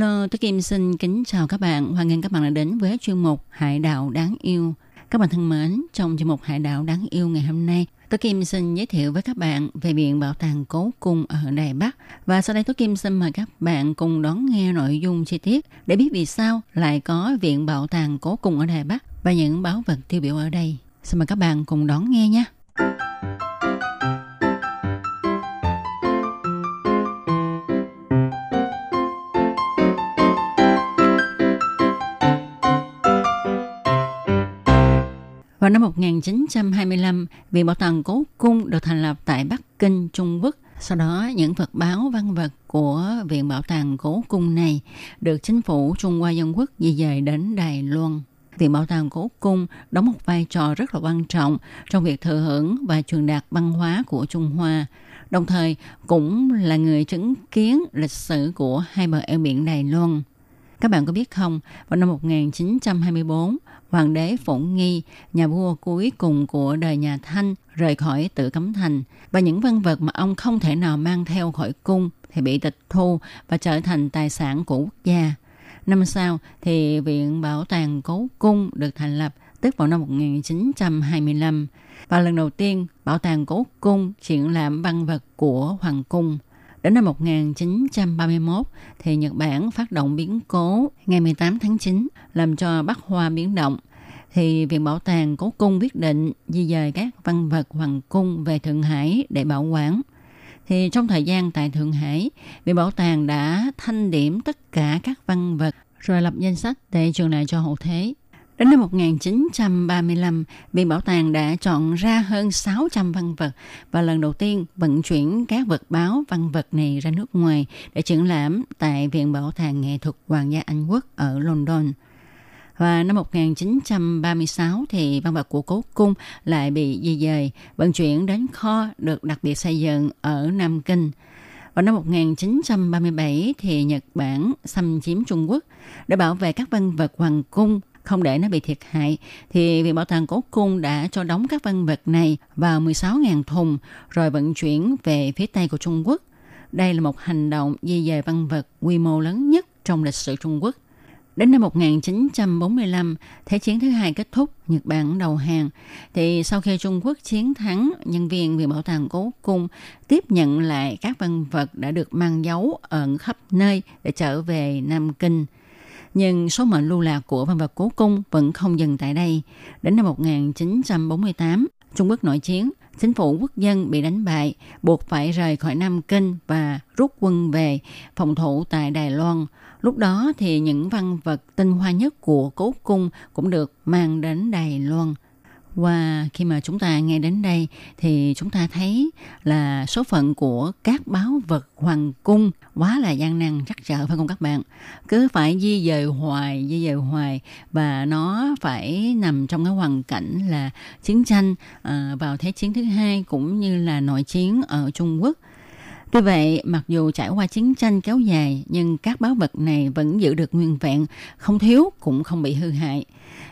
Hello, tôi Kim xin kính chào các bạn. Hoan nghênh các bạn đã đến với chuyên mục Hải đảo đáng yêu. Các bạn thân mến, trong chuyên mục Hải đảo đáng yêu ngày hôm nay, tôi Kim xin giới thiệu với các bạn về Viện Bảo tàng Cố Cung ở Đài Bắc. Và sau đây tôi Kim xin mời các bạn cùng đón nghe nội dung chi tiết để biết vì sao lại có Viện Bảo tàng Cố Cung ở Đài Bắc và những báu vật tiêu biểu ở đây. Xin mời các bạn cùng đón nghe nhé. Vào năm 1925, Viện Bảo tàng Cố Cung được thành lập tại Bắc Kinh, Trung Quốc. Sau đó, những vật báo văn vật của Viện Bảo tàng Cố Cung này được chính phủ Trung Hoa Dân Quốc di dời đến Đài Loan. Viện Bảo tàng Cố Cung đóng một vai trò rất là quan trọng trong việc thừa hưởng và truyền đạt văn hóa của Trung Hoa, đồng thời cũng là người chứng kiến lịch sử của hai bờ eo biển Đài Loan. Các bạn có biết không, vào năm 1924, Hoàng đế Phụng Nghi, nhà vua cuối cùng của đời nhà Thanh, rời khỏi tự cấm thành và những văn vật mà ông không thể nào mang theo khỏi cung thì bị tịch thu và trở thành tài sản của quốc gia. Năm sau thì Viện Bảo tàng Cố Cung được thành lập, tức vào năm 1925. Và lần đầu tiên, Bảo tàng Cố Cung triển lãm văn vật của Hoàng Cung. Đến năm 1931 thì Nhật Bản phát động biến cố ngày 18 tháng 9 làm cho Bắc Hoa biến động thì Viện Bảo tàng Cố Cung quyết định di dời các văn vật hoàng cung về Thượng Hải để bảo quản. Thì trong thời gian tại Thượng Hải, Viện Bảo tàng đã thanh điểm tất cả các văn vật rồi lập danh sách để truyền lại cho hậu thế. Đến năm 1935, Viện Bảo tàng đã chọn ra hơn 600 văn vật và lần đầu tiên vận chuyển các vật báo văn vật này ra nước ngoài để triển lãm tại Viện Bảo tàng Nghệ thuật Hoàng gia Anh Quốc ở London. Và năm 1936 thì văn vật của cố cung lại bị di dời, vận chuyển đến kho được đặc biệt xây dựng ở Nam Kinh. Vào năm 1937 thì Nhật Bản xâm chiếm Trung Quốc để bảo vệ các văn vật hoàng cung không để nó bị thiệt hại thì Viện Bảo tàng Cố Cung đã cho đóng các văn vật này vào 16.000 thùng rồi vận chuyển về phía Tây của Trung Quốc. Đây là một hành động di dời văn vật quy mô lớn nhất trong lịch sử Trung Quốc. Đến năm 1945, Thế chiến thứ hai kết thúc, Nhật Bản đầu hàng. Thì sau khi Trung Quốc chiến thắng, nhân viên Viện Bảo tàng Cố Cung tiếp nhận lại các văn vật đã được mang dấu ở khắp nơi để trở về Nam Kinh. Nhưng số mệnh lưu lạc của văn vật Cố Cung vẫn không dừng tại đây. Đến năm 1948, Trung Quốc nội chiến, chính phủ quốc dân bị đánh bại, buộc phải rời khỏi Nam Kinh và rút quân về phòng thủ tại Đài Loan. Lúc đó thì những văn vật tinh hoa nhất của cố cung cũng được mang đến Đài Loan. Và khi mà chúng ta nghe đến đây thì chúng ta thấy là số phận của các báo vật hoàng cung quá là gian nan chắc trở phải không các bạn? Cứ phải di dời hoài, di dời hoài và nó phải nằm trong cái hoàn cảnh là chiến tranh à, vào Thế chiến thứ hai cũng như là nội chiến ở Trung Quốc. Tuy vậy, mặc dù trải qua chiến tranh kéo dài, nhưng các báo vật này vẫn giữ được nguyên vẹn, không thiếu cũng không bị hư hại.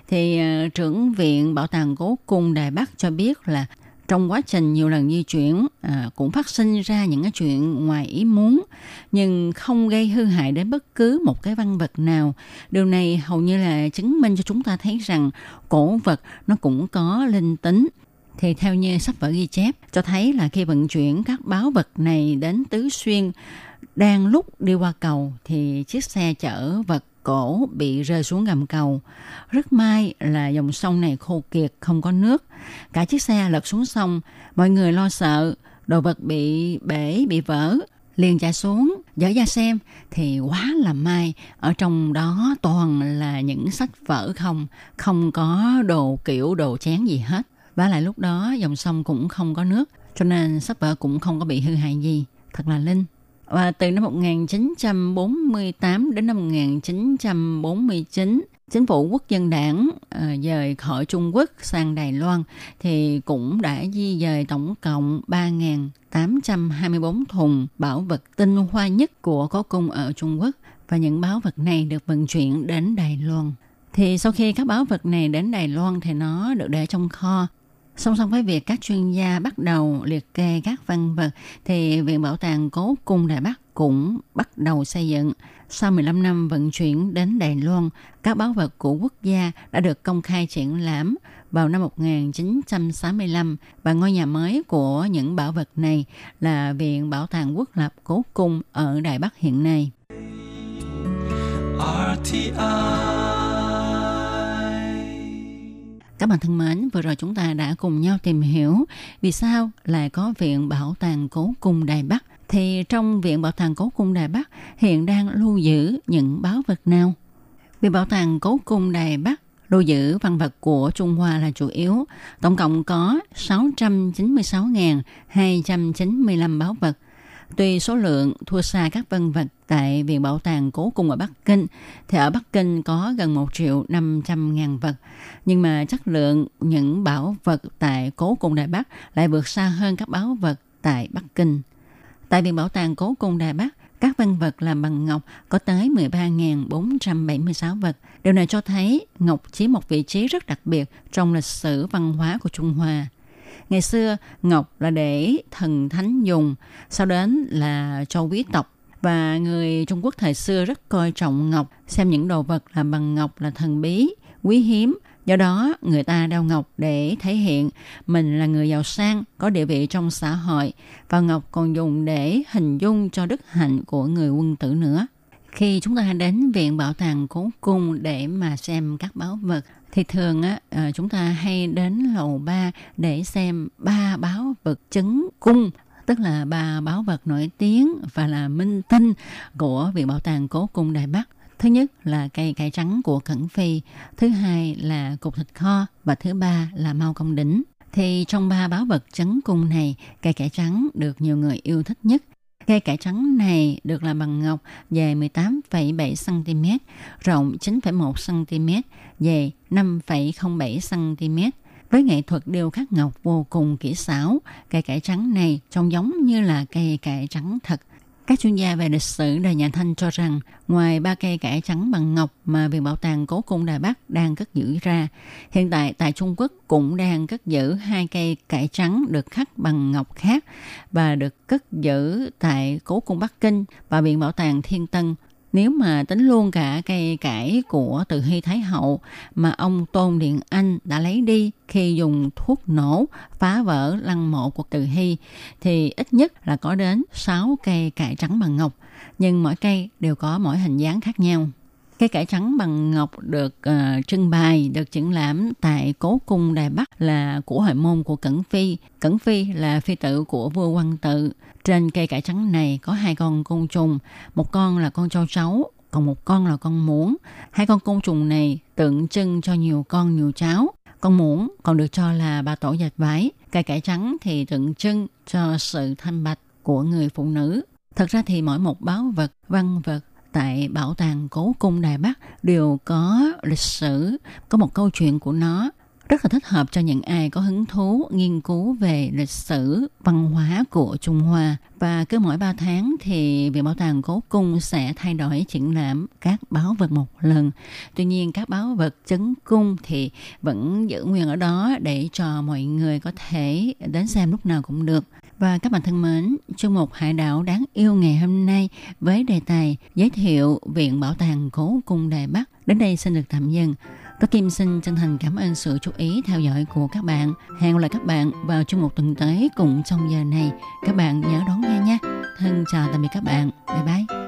Thì uh, trưởng viện bảo tàng cố cung đài bắc cho biết là trong quá trình nhiều lần di chuyển à, cũng phát sinh ra những cái chuyện ngoài ý muốn nhưng không gây hư hại đến bất cứ một cái văn vật nào. Điều này hầu như là chứng minh cho chúng ta thấy rằng cổ vật nó cũng có linh tính thì theo như sách vở ghi chép cho thấy là khi vận chuyển các báo vật này đến tứ xuyên đang lúc đi qua cầu thì chiếc xe chở vật cổ bị rơi xuống gầm cầu. Rất may là dòng sông này khô kiệt, không có nước. Cả chiếc xe lật xuống sông, mọi người lo sợ, đồ vật bị bể, bị vỡ, liền chạy xuống dở ra xem thì quá là may ở trong đó toàn là những sách vở không không có đồ kiểu đồ chén gì hết và lại lúc đó dòng sông cũng không có nước cho nên sách vở cũng không có bị hư hại gì thật là linh và từ năm 1948 đến năm 1949 chính phủ quốc dân đảng uh, dời khỏi Trung Quốc sang Đài Loan thì cũng đã di dời tổng cộng 3.824 thùng bảo vật tinh hoa nhất của cố cung ở Trung Quốc và những bảo vật này được vận chuyển đến Đài Loan. Thì sau khi các bảo vật này đến Đài Loan thì nó được để trong kho. Song song với việc các chuyên gia bắt đầu liệt kê các văn vật thì Viện Bảo tàng Cố Cung Đài Bắc cũng bắt đầu xây dựng. Sau 15 năm vận chuyển đến Đài Loan, các báu vật của quốc gia đã được công khai triển lãm vào năm 1965 và ngôi nhà mới của những bảo vật này là Viện Bảo tàng Quốc lập Cố Cung ở Đài Bắc hiện nay. RTI các bạn thân mến, vừa rồi chúng ta đã cùng nhau tìm hiểu vì sao lại có Viện Bảo tàng Cố Cung Đài Bắc thì trong Viện Bảo tàng Cố Cung Đài Bắc hiện đang lưu giữ những báo vật nào? Viện Bảo tàng Cố Cung Đài Bắc lưu giữ văn vật của Trung Hoa là chủ yếu, tổng cộng có 696.295 báo vật. Tuy số lượng thua xa các văn vật tại Viện Bảo tàng Cố Cung ở Bắc Kinh, thì ở Bắc Kinh có gần 1 triệu 500 ngàn vật. Nhưng mà chất lượng những bảo vật tại Cố Cung Đài Bắc lại vượt xa hơn các bảo vật tại Bắc Kinh. Tại Viện Bảo tàng Cố Cung Đài Bắc, các văn vật làm bằng ngọc có tới 13.476 vật. Điều này cho thấy ngọc chiếm một vị trí rất đặc biệt trong lịch sử văn hóa của Trung Hoa. Ngày xưa, ngọc là để thần thánh dùng, sau đến là cho quý tộc. Và người Trung Quốc thời xưa rất coi trọng ngọc, xem những đồ vật làm bằng ngọc là thần bí, quý hiếm Do đó, người ta đeo ngọc để thể hiện mình là người giàu sang, có địa vị trong xã hội và ngọc còn dùng để hình dung cho đức hạnh của người quân tử nữa. Khi chúng ta đến viện bảo tàng cố cung để mà xem các báu vật thì thường á ờ, chúng ta hay đến lầu ba để xem ba báu vật chứng cung tức là ba báu vật nổi tiếng và là minh tinh của viện bảo tàng cố cung Đài Bắc Thứ nhất là cây cải trắng của Cẩn Phi, thứ hai là cục thịt kho và thứ ba là mau công đỉnh. Thì trong ba báo vật trấn cung này, cây cải trắng được nhiều người yêu thích nhất. Cây cải trắng này được làm bằng ngọc dài 18,7 cm, rộng 9,1 cm, dày 5,07 cm. Với nghệ thuật điêu khắc ngọc vô cùng kỹ xảo, cây cải trắng này trông giống như là cây cải trắng thật các chuyên gia về lịch sử đời nhà Thanh cho rằng ngoài ba cây cải trắng bằng ngọc mà Viện Bảo tàng Cố Cung Đài Bắc đang cất giữ ra, hiện tại tại Trung Quốc cũng đang cất giữ hai cây cải trắng được khắc bằng ngọc khác và được cất giữ tại Cố Cung Bắc Kinh và Viện Bảo tàng Thiên Tân nếu mà tính luôn cả cây cải của từ Hy Thái Hậu mà ông Tôn Điện Anh đã lấy đi khi dùng thuốc nổ phá vỡ lăng mộ của từ Hy thì ít nhất là có đến 6 cây cải trắng bằng ngọc, nhưng mỗi cây đều có mỗi hình dáng khác nhau. Cây cải trắng bằng ngọc được uh, trưng bày, được triển lãm tại Cố Cung Đài Bắc là của hội môn của Cẩn Phi. Cẩn Phi là phi tử của vua Quang Tự. Trên cây cải trắng này có hai con côn trùng, một con là con châu chấu, còn một con là con muỗng. Hai con côn trùng này tượng trưng cho nhiều con nhiều cháu. Con muỗng còn được cho là bà tổ dệt vải. Cây cải trắng thì tượng trưng cho sự thanh bạch của người phụ nữ. Thật ra thì mỗi một báo vật, văn vật tại bảo tàng cố cung Đài Bắc đều có lịch sử, có một câu chuyện của nó rất là thích hợp cho những ai có hứng thú nghiên cứu về lịch sử văn hóa của Trung Hoa. Và cứ mỗi 3 tháng thì Viện Bảo tàng Cố Cung sẽ thay đổi triển lãm các báo vật một lần. Tuy nhiên các báo vật chấn cung thì vẫn giữ nguyên ở đó để cho mọi người có thể đến xem lúc nào cũng được. Và các bạn thân mến, trong một hải đảo đáng yêu ngày hôm nay với đề tài giới thiệu Viện Bảo tàng Cố Cung Đài Bắc đến đây xin được tạm dừng. Có Kim xin chân thành cảm ơn sự chú ý theo dõi của các bạn. Hẹn gặp lại các bạn vào trong một tuần tới cùng trong giờ này. Các bạn nhớ đón nghe nhé. Thân chào tạm biệt các bạn. Bye bye.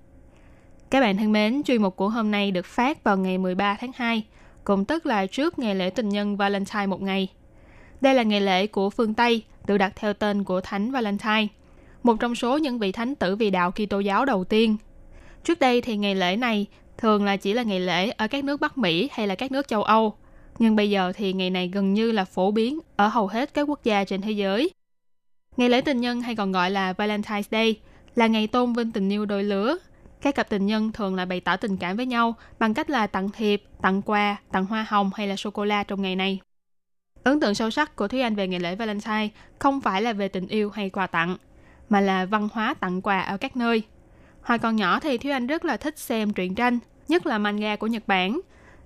Các bạn thân mến, chuyên mục của hôm nay được phát vào ngày 13 tháng 2, cũng tức là trước ngày lễ tình nhân Valentine một ngày. Đây là ngày lễ của phương Tây, được đặt theo tên của Thánh Valentine, một trong số những vị thánh tử vì đạo Kitô giáo đầu tiên. Trước đây thì ngày lễ này thường là chỉ là ngày lễ ở các nước Bắc Mỹ hay là các nước châu Âu, nhưng bây giờ thì ngày này gần như là phổ biến ở hầu hết các quốc gia trên thế giới. Ngày lễ tình nhân hay còn gọi là Valentine's Day là ngày tôn vinh tình yêu đôi lứa. Các cặp tình nhân thường là bày tỏ tình cảm với nhau bằng cách là tặng thiệp, tặng quà, tặng hoa hồng hay là sô-cô-la trong ngày này. Ấn tượng sâu sắc của Thúy Anh về ngày lễ Valentine không phải là về tình yêu hay quà tặng, mà là văn hóa tặng quà ở các nơi. Hồi còn nhỏ thì Thúy Anh rất là thích xem truyện tranh, nhất là manga của Nhật Bản.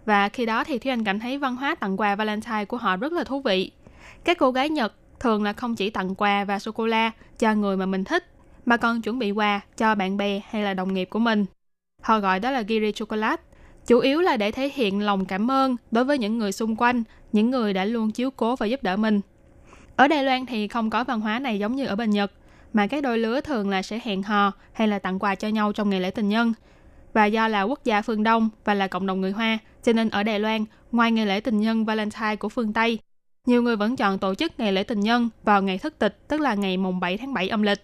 Và khi đó thì Thúy Anh cảm thấy văn hóa tặng quà Valentine của họ rất là thú vị. Các cô gái Nhật thường là không chỉ tặng quà và sô-cô-la cho người mà mình thích, mà còn chuẩn bị quà cho bạn bè hay là đồng nghiệp của mình. Họ gọi đó là Giri Chocolate, chủ yếu là để thể hiện lòng cảm ơn đối với những người xung quanh, những người đã luôn chiếu cố và giúp đỡ mình. Ở Đài Loan thì không có văn hóa này giống như ở bên Nhật, mà các đôi lứa thường là sẽ hẹn hò hay là tặng quà cho nhau trong ngày lễ tình nhân. Và do là quốc gia phương Đông và là cộng đồng người Hoa, cho nên ở Đài Loan, ngoài ngày lễ tình nhân Valentine của phương Tây, nhiều người vẫn chọn tổ chức ngày lễ tình nhân vào ngày thất tịch, tức là ngày mùng 7 tháng 7 âm lịch.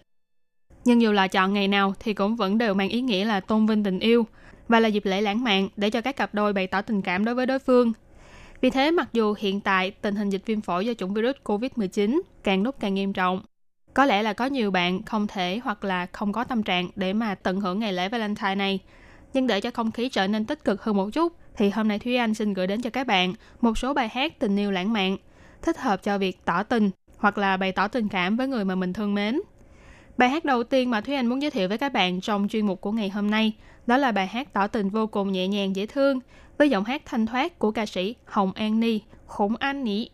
Nhưng dù là chọn ngày nào thì cũng vẫn đều mang ý nghĩa là tôn vinh tình yêu và là dịp lễ lãng mạn để cho các cặp đôi bày tỏ tình cảm đối với đối phương. Vì thế, mặc dù hiện tại tình hình dịch viêm phổi do chủng virus COVID-19 càng lúc càng nghiêm trọng, có lẽ là có nhiều bạn không thể hoặc là không có tâm trạng để mà tận hưởng ngày lễ Valentine này. Nhưng để cho không khí trở nên tích cực hơn một chút, thì hôm nay Thúy Anh xin gửi đến cho các bạn một số bài hát tình yêu lãng mạn, thích hợp cho việc tỏ tình hoặc là bày tỏ tình cảm với người mà mình thương mến. Bài hát đầu tiên mà Thúy Anh muốn giới thiệu với các bạn trong chuyên mục của ngày hôm nay đó là bài hát tỏ tình vô cùng nhẹ nhàng dễ thương với giọng hát thanh thoát của ca sĩ Hồng An Ni, Khủng An Nị.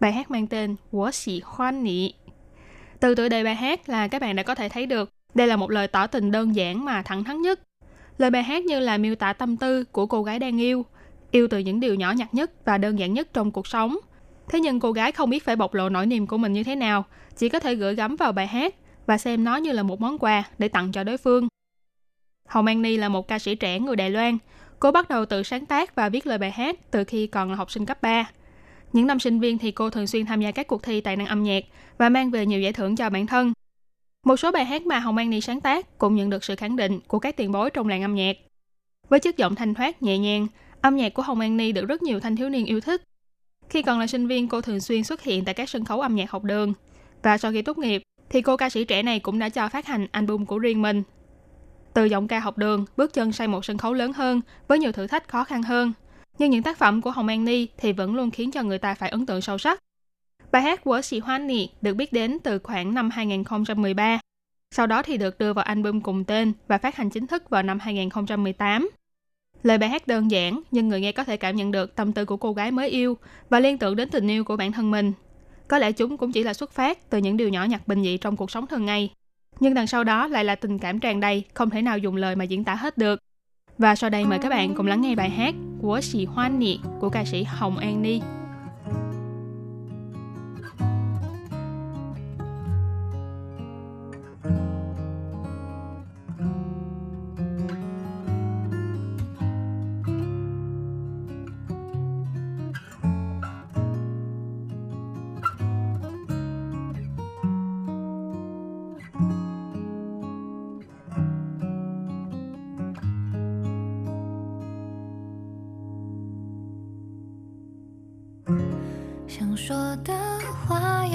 Bài hát mang tên Wo Xỉ Hoan Nị. Từ tựa đề bài hát là các bạn đã có thể thấy được đây là một lời tỏ tình đơn giản mà thẳng thắn nhất. Lời bài hát như là miêu tả tâm tư của cô gái đang yêu, yêu từ những điều nhỏ nhặt nhất và đơn giản nhất trong cuộc sống. Thế nhưng cô gái không biết phải bộc lộ nỗi niềm của mình như thế nào, chỉ có thể gửi gắm vào bài hát và xem nó như là một món quà để tặng cho đối phương. Hồng An Ni là một ca sĩ trẻ người Đài Loan. Cô bắt đầu tự sáng tác và viết lời bài hát từ khi còn là học sinh cấp 3. Những năm sinh viên thì cô thường xuyên tham gia các cuộc thi tài năng âm nhạc và mang về nhiều giải thưởng cho bản thân. Một số bài hát mà Hồng An Ni sáng tác cũng nhận được sự khẳng định của các tiền bối trong làng âm nhạc. Với chất giọng thanh thoát nhẹ nhàng, âm nhạc của Hồng An Ni được rất nhiều thanh thiếu niên yêu thích. Khi còn là sinh viên, cô thường xuyên xuất hiện tại các sân khấu âm nhạc học đường. Và sau khi tốt nghiệp, thì cô ca sĩ trẻ này cũng đã cho phát hành album của riêng mình. Từ giọng ca học đường, bước chân sang một sân khấu lớn hơn với nhiều thử thách khó khăn hơn. Nhưng những tác phẩm của Hồng An Ni thì vẫn luôn khiến cho người ta phải ấn tượng sâu sắc. Bài hát của Sĩ Hoan Nị được biết đến từ khoảng năm 2013. Sau đó thì được đưa vào album cùng tên và phát hành chính thức vào năm 2018. Lời bài hát đơn giản, nhưng người nghe có thể cảm nhận được tâm tư của cô gái mới yêu và liên tưởng đến tình yêu của bản thân mình. Có lẽ chúng cũng chỉ là xuất phát từ những điều nhỏ nhặt bình dị trong cuộc sống thường ngày. Nhưng đằng sau đó lại là tình cảm tràn đầy, không thể nào dùng lời mà diễn tả hết được. Và sau đây mời các bạn cùng lắng nghe bài hát của Sĩ Hoan Nị của ca sĩ Hồng An Ni. 说的话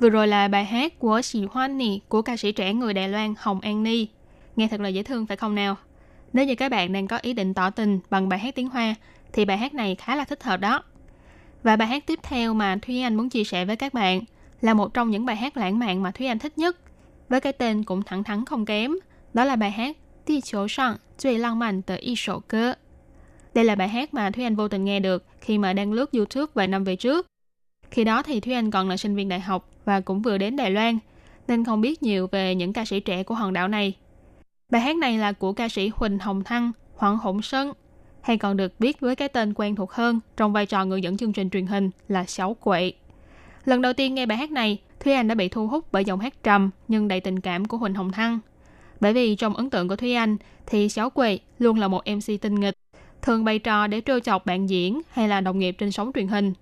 Vừa rồi là bài hát của Chị Hoan Nì của ca sĩ trẻ người Đài Loan Hồng An Ni. Nghe thật là dễ thương phải không nào? Nếu như các bạn đang có ý định tỏ tình bằng bài hát tiếng Hoa thì bài hát này khá là thích hợp đó. Và bài hát tiếp theo mà Thúy Anh muốn chia sẻ với các bạn là một trong những bài hát lãng mạn mà Thúy Anh thích nhất, với cái tên cũng thẳng thắn không kém, đó là bài hát Ti Chiếu Sang Duy Lăng Mạnh Tờ Y Sổ Cơ. Đây là bài hát mà Thúy Anh vô tình nghe được khi mà đang lướt YouTube vài năm về trước khi đó thì Thúy Anh còn là sinh viên đại học và cũng vừa đến Đài Loan, nên không biết nhiều về những ca sĩ trẻ của hòn đảo này. Bài hát này là của ca sĩ Huỳnh Hồng Thăng, Hoàng Hồng Sơn, hay còn được biết với cái tên quen thuộc hơn trong vai trò người dẫn chương trình truyền hình là Sáu Quệ. Lần đầu tiên nghe bài hát này, Thúy Anh đã bị thu hút bởi giọng hát trầm nhưng đầy tình cảm của Huỳnh Hồng Thăng. Bởi vì trong ấn tượng của Thúy Anh thì Sáu Quệ luôn là một MC tinh nghịch, thường bày trò để trêu chọc bạn diễn hay là đồng nghiệp trên sóng truyền hình.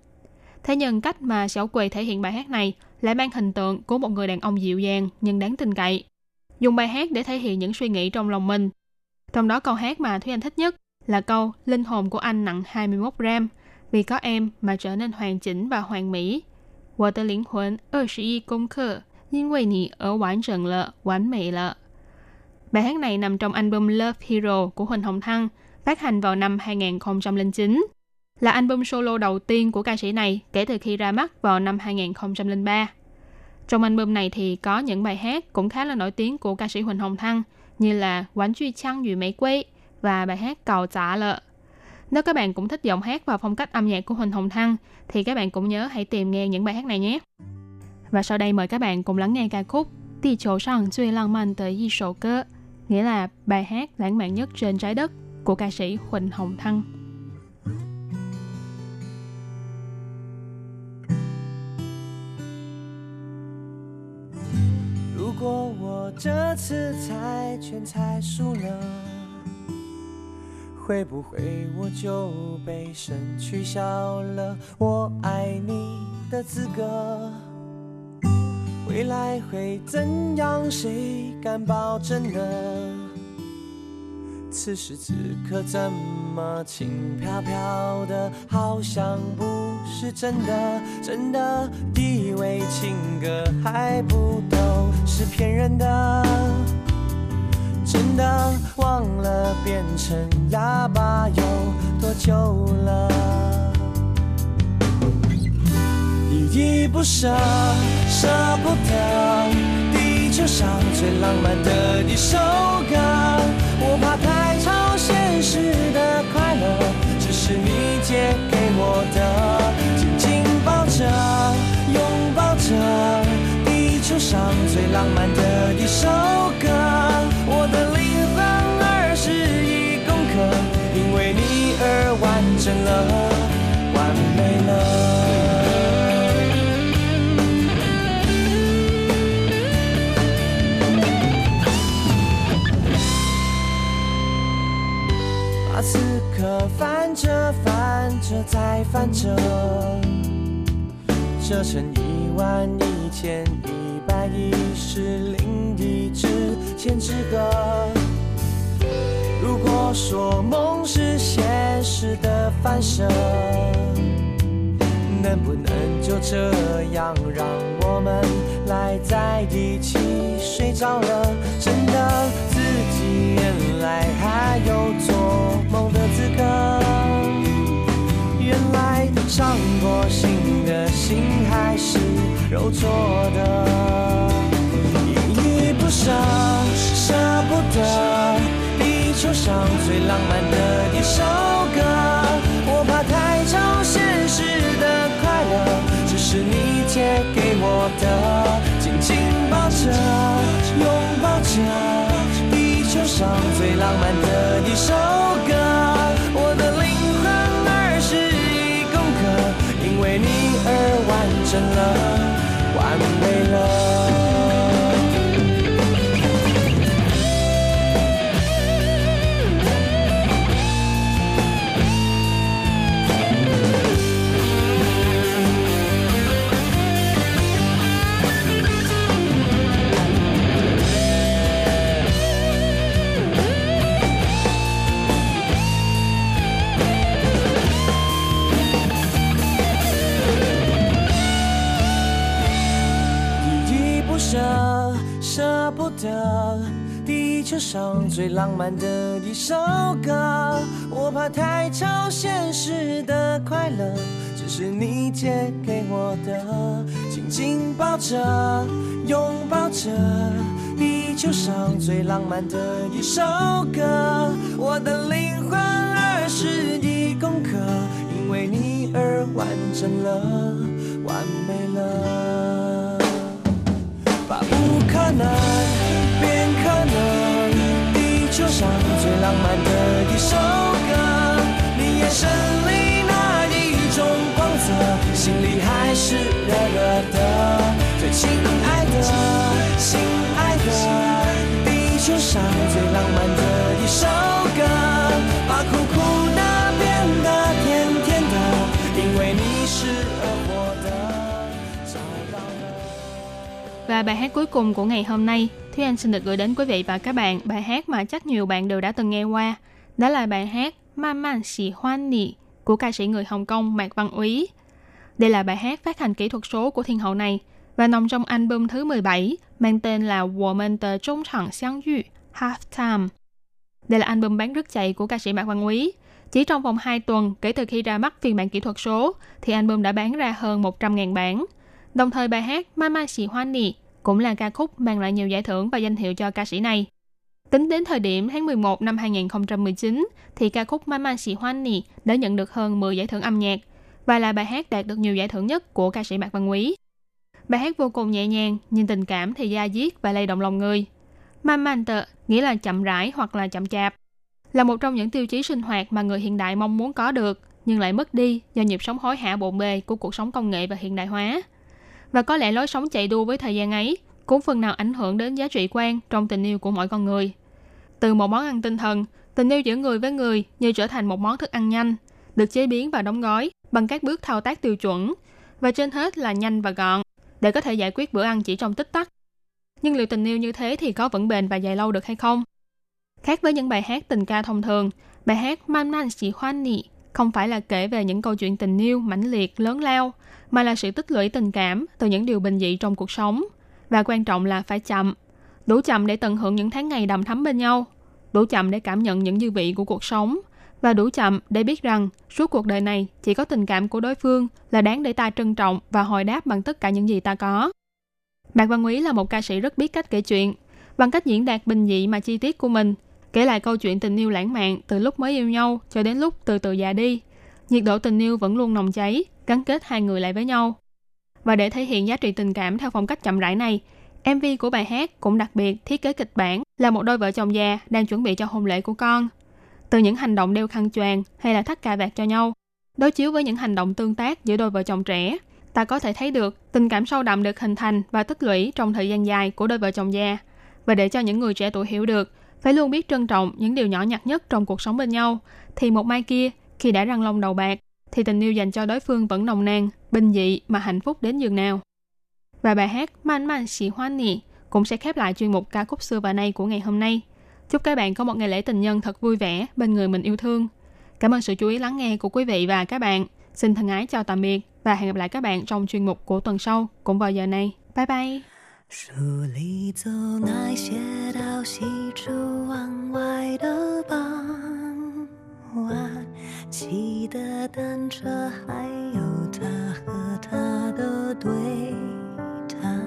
Thế nhưng cách mà Sáu Quỳ thể hiện bài hát này lại mang hình tượng của một người đàn ông dịu dàng nhưng đáng tin cậy. Dùng bài hát để thể hiện những suy nghĩ trong lòng mình. Trong đó câu hát mà Thúy Anh thích nhất là câu Linh hồn của anh nặng 21 gram, vì có em mà trở nên hoàn chỉnh và hoàn mỹ. 我的灵魂21公克，因为你而完整了，完美了。Bài hát này nằm trong album Love Hero của Huỳnh Hồng Thăng, phát hành vào năm 2009 là album solo đầu tiên của ca sĩ này kể từ khi ra mắt vào năm 2003. Trong album này thì có những bài hát cũng khá là nổi tiếng của ca sĩ Huỳnh Hồng Thăng như là Quán Truy Trăng Dù Mấy Quê và bài hát Cầu Trả Lợ. Nếu các bạn cũng thích giọng hát và phong cách âm nhạc của Huỳnh Hồng Thăng thì các bạn cũng nhớ hãy tìm nghe những bài hát này nhé. Và sau đây mời các bạn cùng lắng nghe ca khúc Tì chỗ sang chơi lãng mạn tới y sổ cơ, nghĩa là bài hát lãng mạn nhất trên trái đất của ca sĩ Huỳnh Hồng Thăng. 果我这次猜拳猜输了，会不会我就被神取消了我爱你的资格？未来会怎样？谁敢保证呢？此时此刻怎么轻飘飘的，好像不是真的，真的以为情歌还不懂是骗人的，真的忘了变成哑巴有多久了？依依不舍，舍不得，地球上最浪漫的一首歌。我怕太超现实的快乐，只是你借给我的。紧紧抱着，拥抱着，球上最浪漫的一首歌。我的灵魂二十一公克，因为你而完整了，完美了。把此刻翻着翻着再翻着，折成一万一千一一十零一只千纸鹤。如果说梦是现实的反射，能不能就这样让我们赖在一起睡着了？真的自己原来还有做梦的资格，原来伤过心的心还是肉做的，不得，地球上最浪漫的一首歌。我怕太超现实的快乐，只是你借给我的，紧紧抱着，拥抱着，地球上最浪漫的一首歌。我的灵魂二十一公克，因为你而完整了，完美了。上最浪漫的一首歌。我怕太超现实的快乐，只是你借给我的。紧紧抱着，拥抱着，地球上最浪漫的一首歌。我的灵魂二十一公克，因为你而完整了，完美了。把不可能变可能，球上最浪漫的一首歌。你眼神里那一种光泽，心里还是热热的。最亲爱的，心爱的，地球上最浪漫的一首 Và bài hát cuối cùng của ngày hôm nay, Thúy Anh xin được gửi đến quý vị và các bạn bài hát mà chắc nhiều bạn đều đã từng nghe qua. Đó là bài hát Man Man Xì Hoan Nị của ca sĩ người Hồng Kông Mạc Văn Úy. Đây là bài hát phát hành kỹ thuật số của thiên hậu này và nằm trong album thứ 17 mang tên là Woman The Trung Thẳng Xiang Yu Half Time. Đây là album bán rất chạy của ca sĩ Mạc Văn Úy. Chỉ trong vòng 2 tuần kể từ khi ra mắt phiên bản kỹ thuật số thì album đã bán ra hơn 100.000 bản. Đồng thời bài hát Mama Xì Hoan Nì cũng là ca khúc mang lại nhiều giải thưởng và danh hiệu cho ca sĩ này. Tính đến thời điểm tháng 11 năm 2019 thì ca khúc Mama Xì Hoan Nì đã nhận được hơn 10 giải thưởng âm nhạc và là bài hát đạt được nhiều giải thưởng nhất của ca sĩ Mạc Văn Quý. Bài hát vô cùng nhẹ nhàng, nhưng tình cảm thì da diết và lay động lòng người. Mamante tợ nghĩa là chậm rãi hoặc là chậm chạp, là một trong những tiêu chí sinh hoạt mà người hiện đại mong muốn có được nhưng lại mất đi do nhịp sống hối hả bộn bề của cuộc sống công nghệ và hiện đại hóa. Và có lẽ lối sống chạy đua với thời gian ấy cũng phần nào ảnh hưởng đến giá trị quan trong tình yêu của mỗi con người. Từ một món ăn tinh thần, tình yêu giữa người với người như trở thành một món thức ăn nhanh, được chế biến và đóng gói bằng các bước thao tác tiêu chuẩn, và trên hết là nhanh và gọn, để có thể giải quyết bữa ăn chỉ trong tích tắc. Nhưng liệu tình yêu như thế thì có vững bền và dài lâu được hay không? Khác với những bài hát tình ca thông thường, bài hát Man Man Xì Hoan Nị không phải là kể về những câu chuyện tình yêu mãnh liệt, lớn lao, mà là sự tích lũy tình cảm từ những điều bình dị trong cuộc sống. Và quan trọng là phải chậm. Đủ chậm để tận hưởng những tháng ngày đầm thắm bên nhau. Đủ chậm để cảm nhận những dư vị của cuộc sống. Và đủ chậm để biết rằng suốt cuộc đời này chỉ có tình cảm của đối phương là đáng để ta trân trọng và hồi đáp bằng tất cả những gì ta có. Mạc Văn Quý là một ca sĩ rất biết cách kể chuyện. Bằng cách diễn đạt bình dị mà chi tiết của mình, kể lại câu chuyện tình yêu lãng mạn từ lúc mới yêu nhau cho đến lúc từ từ già đi. Nhiệt độ tình yêu vẫn luôn nồng cháy, gắn kết hai người lại với nhau. Và để thể hiện giá trị tình cảm theo phong cách chậm rãi này, MV của bài hát cũng đặc biệt thiết kế kịch bản là một đôi vợ chồng già đang chuẩn bị cho hôn lễ của con. Từ những hành động đeo khăn choàng hay là thắt cà vạt cho nhau, đối chiếu với những hành động tương tác giữa đôi vợ chồng trẻ, ta có thể thấy được tình cảm sâu đậm được hình thành và tích lũy trong thời gian dài của đôi vợ chồng già. Và để cho những người trẻ tuổi hiểu được, phải luôn biết trân trọng những điều nhỏ nhặt nhất trong cuộc sống bên nhau, thì một mai kia, khi đã răng long đầu bạc, thì tình yêu dành cho đối phương vẫn nồng nàn, bình dị mà hạnh phúc đến giường nào. Và bài hát Man Man Xì Hoan Nì cũng sẽ khép lại chuyên mục ca khúc xưa và nay của ngày hôm nay. Chúc các bạn có một ngày lễ tình nhân thật vui vẻ bên người mình yêu thương. Cảm ơn sự chú ý lắng nghe của quý vị và các bạn. Xin thân ái chào tạm biệt và hẹn gặp lại các bạn trong chuyên mục của tuần sau cũng vào giờ này. Bye bye! 书里走那些到西出望外的傍 晚，骑的单车，还有他和她的对谈。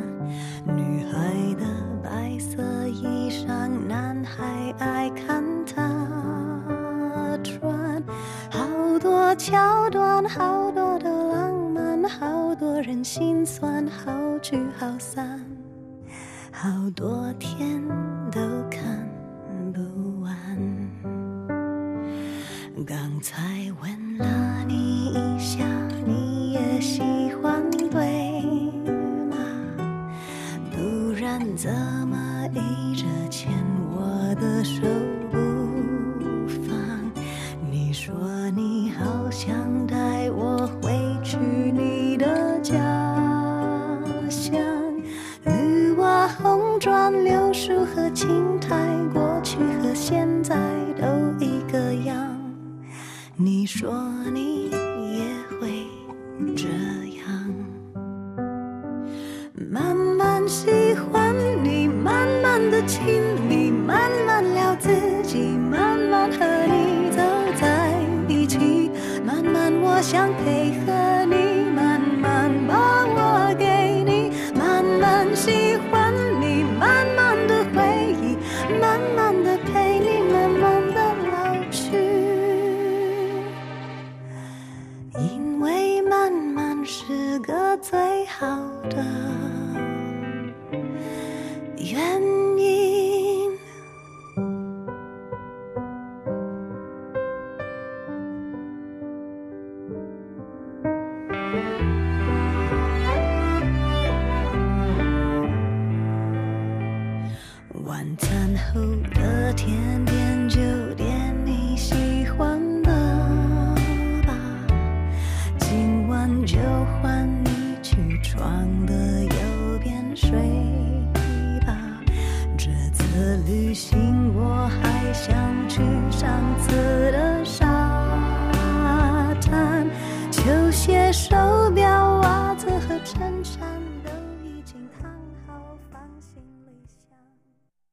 女孩的白色衣裳，男孩爱看她穿。好多桥段，好多的浪漫，好多人心酸，好聚好散。好多天都看刚才吻了你一下，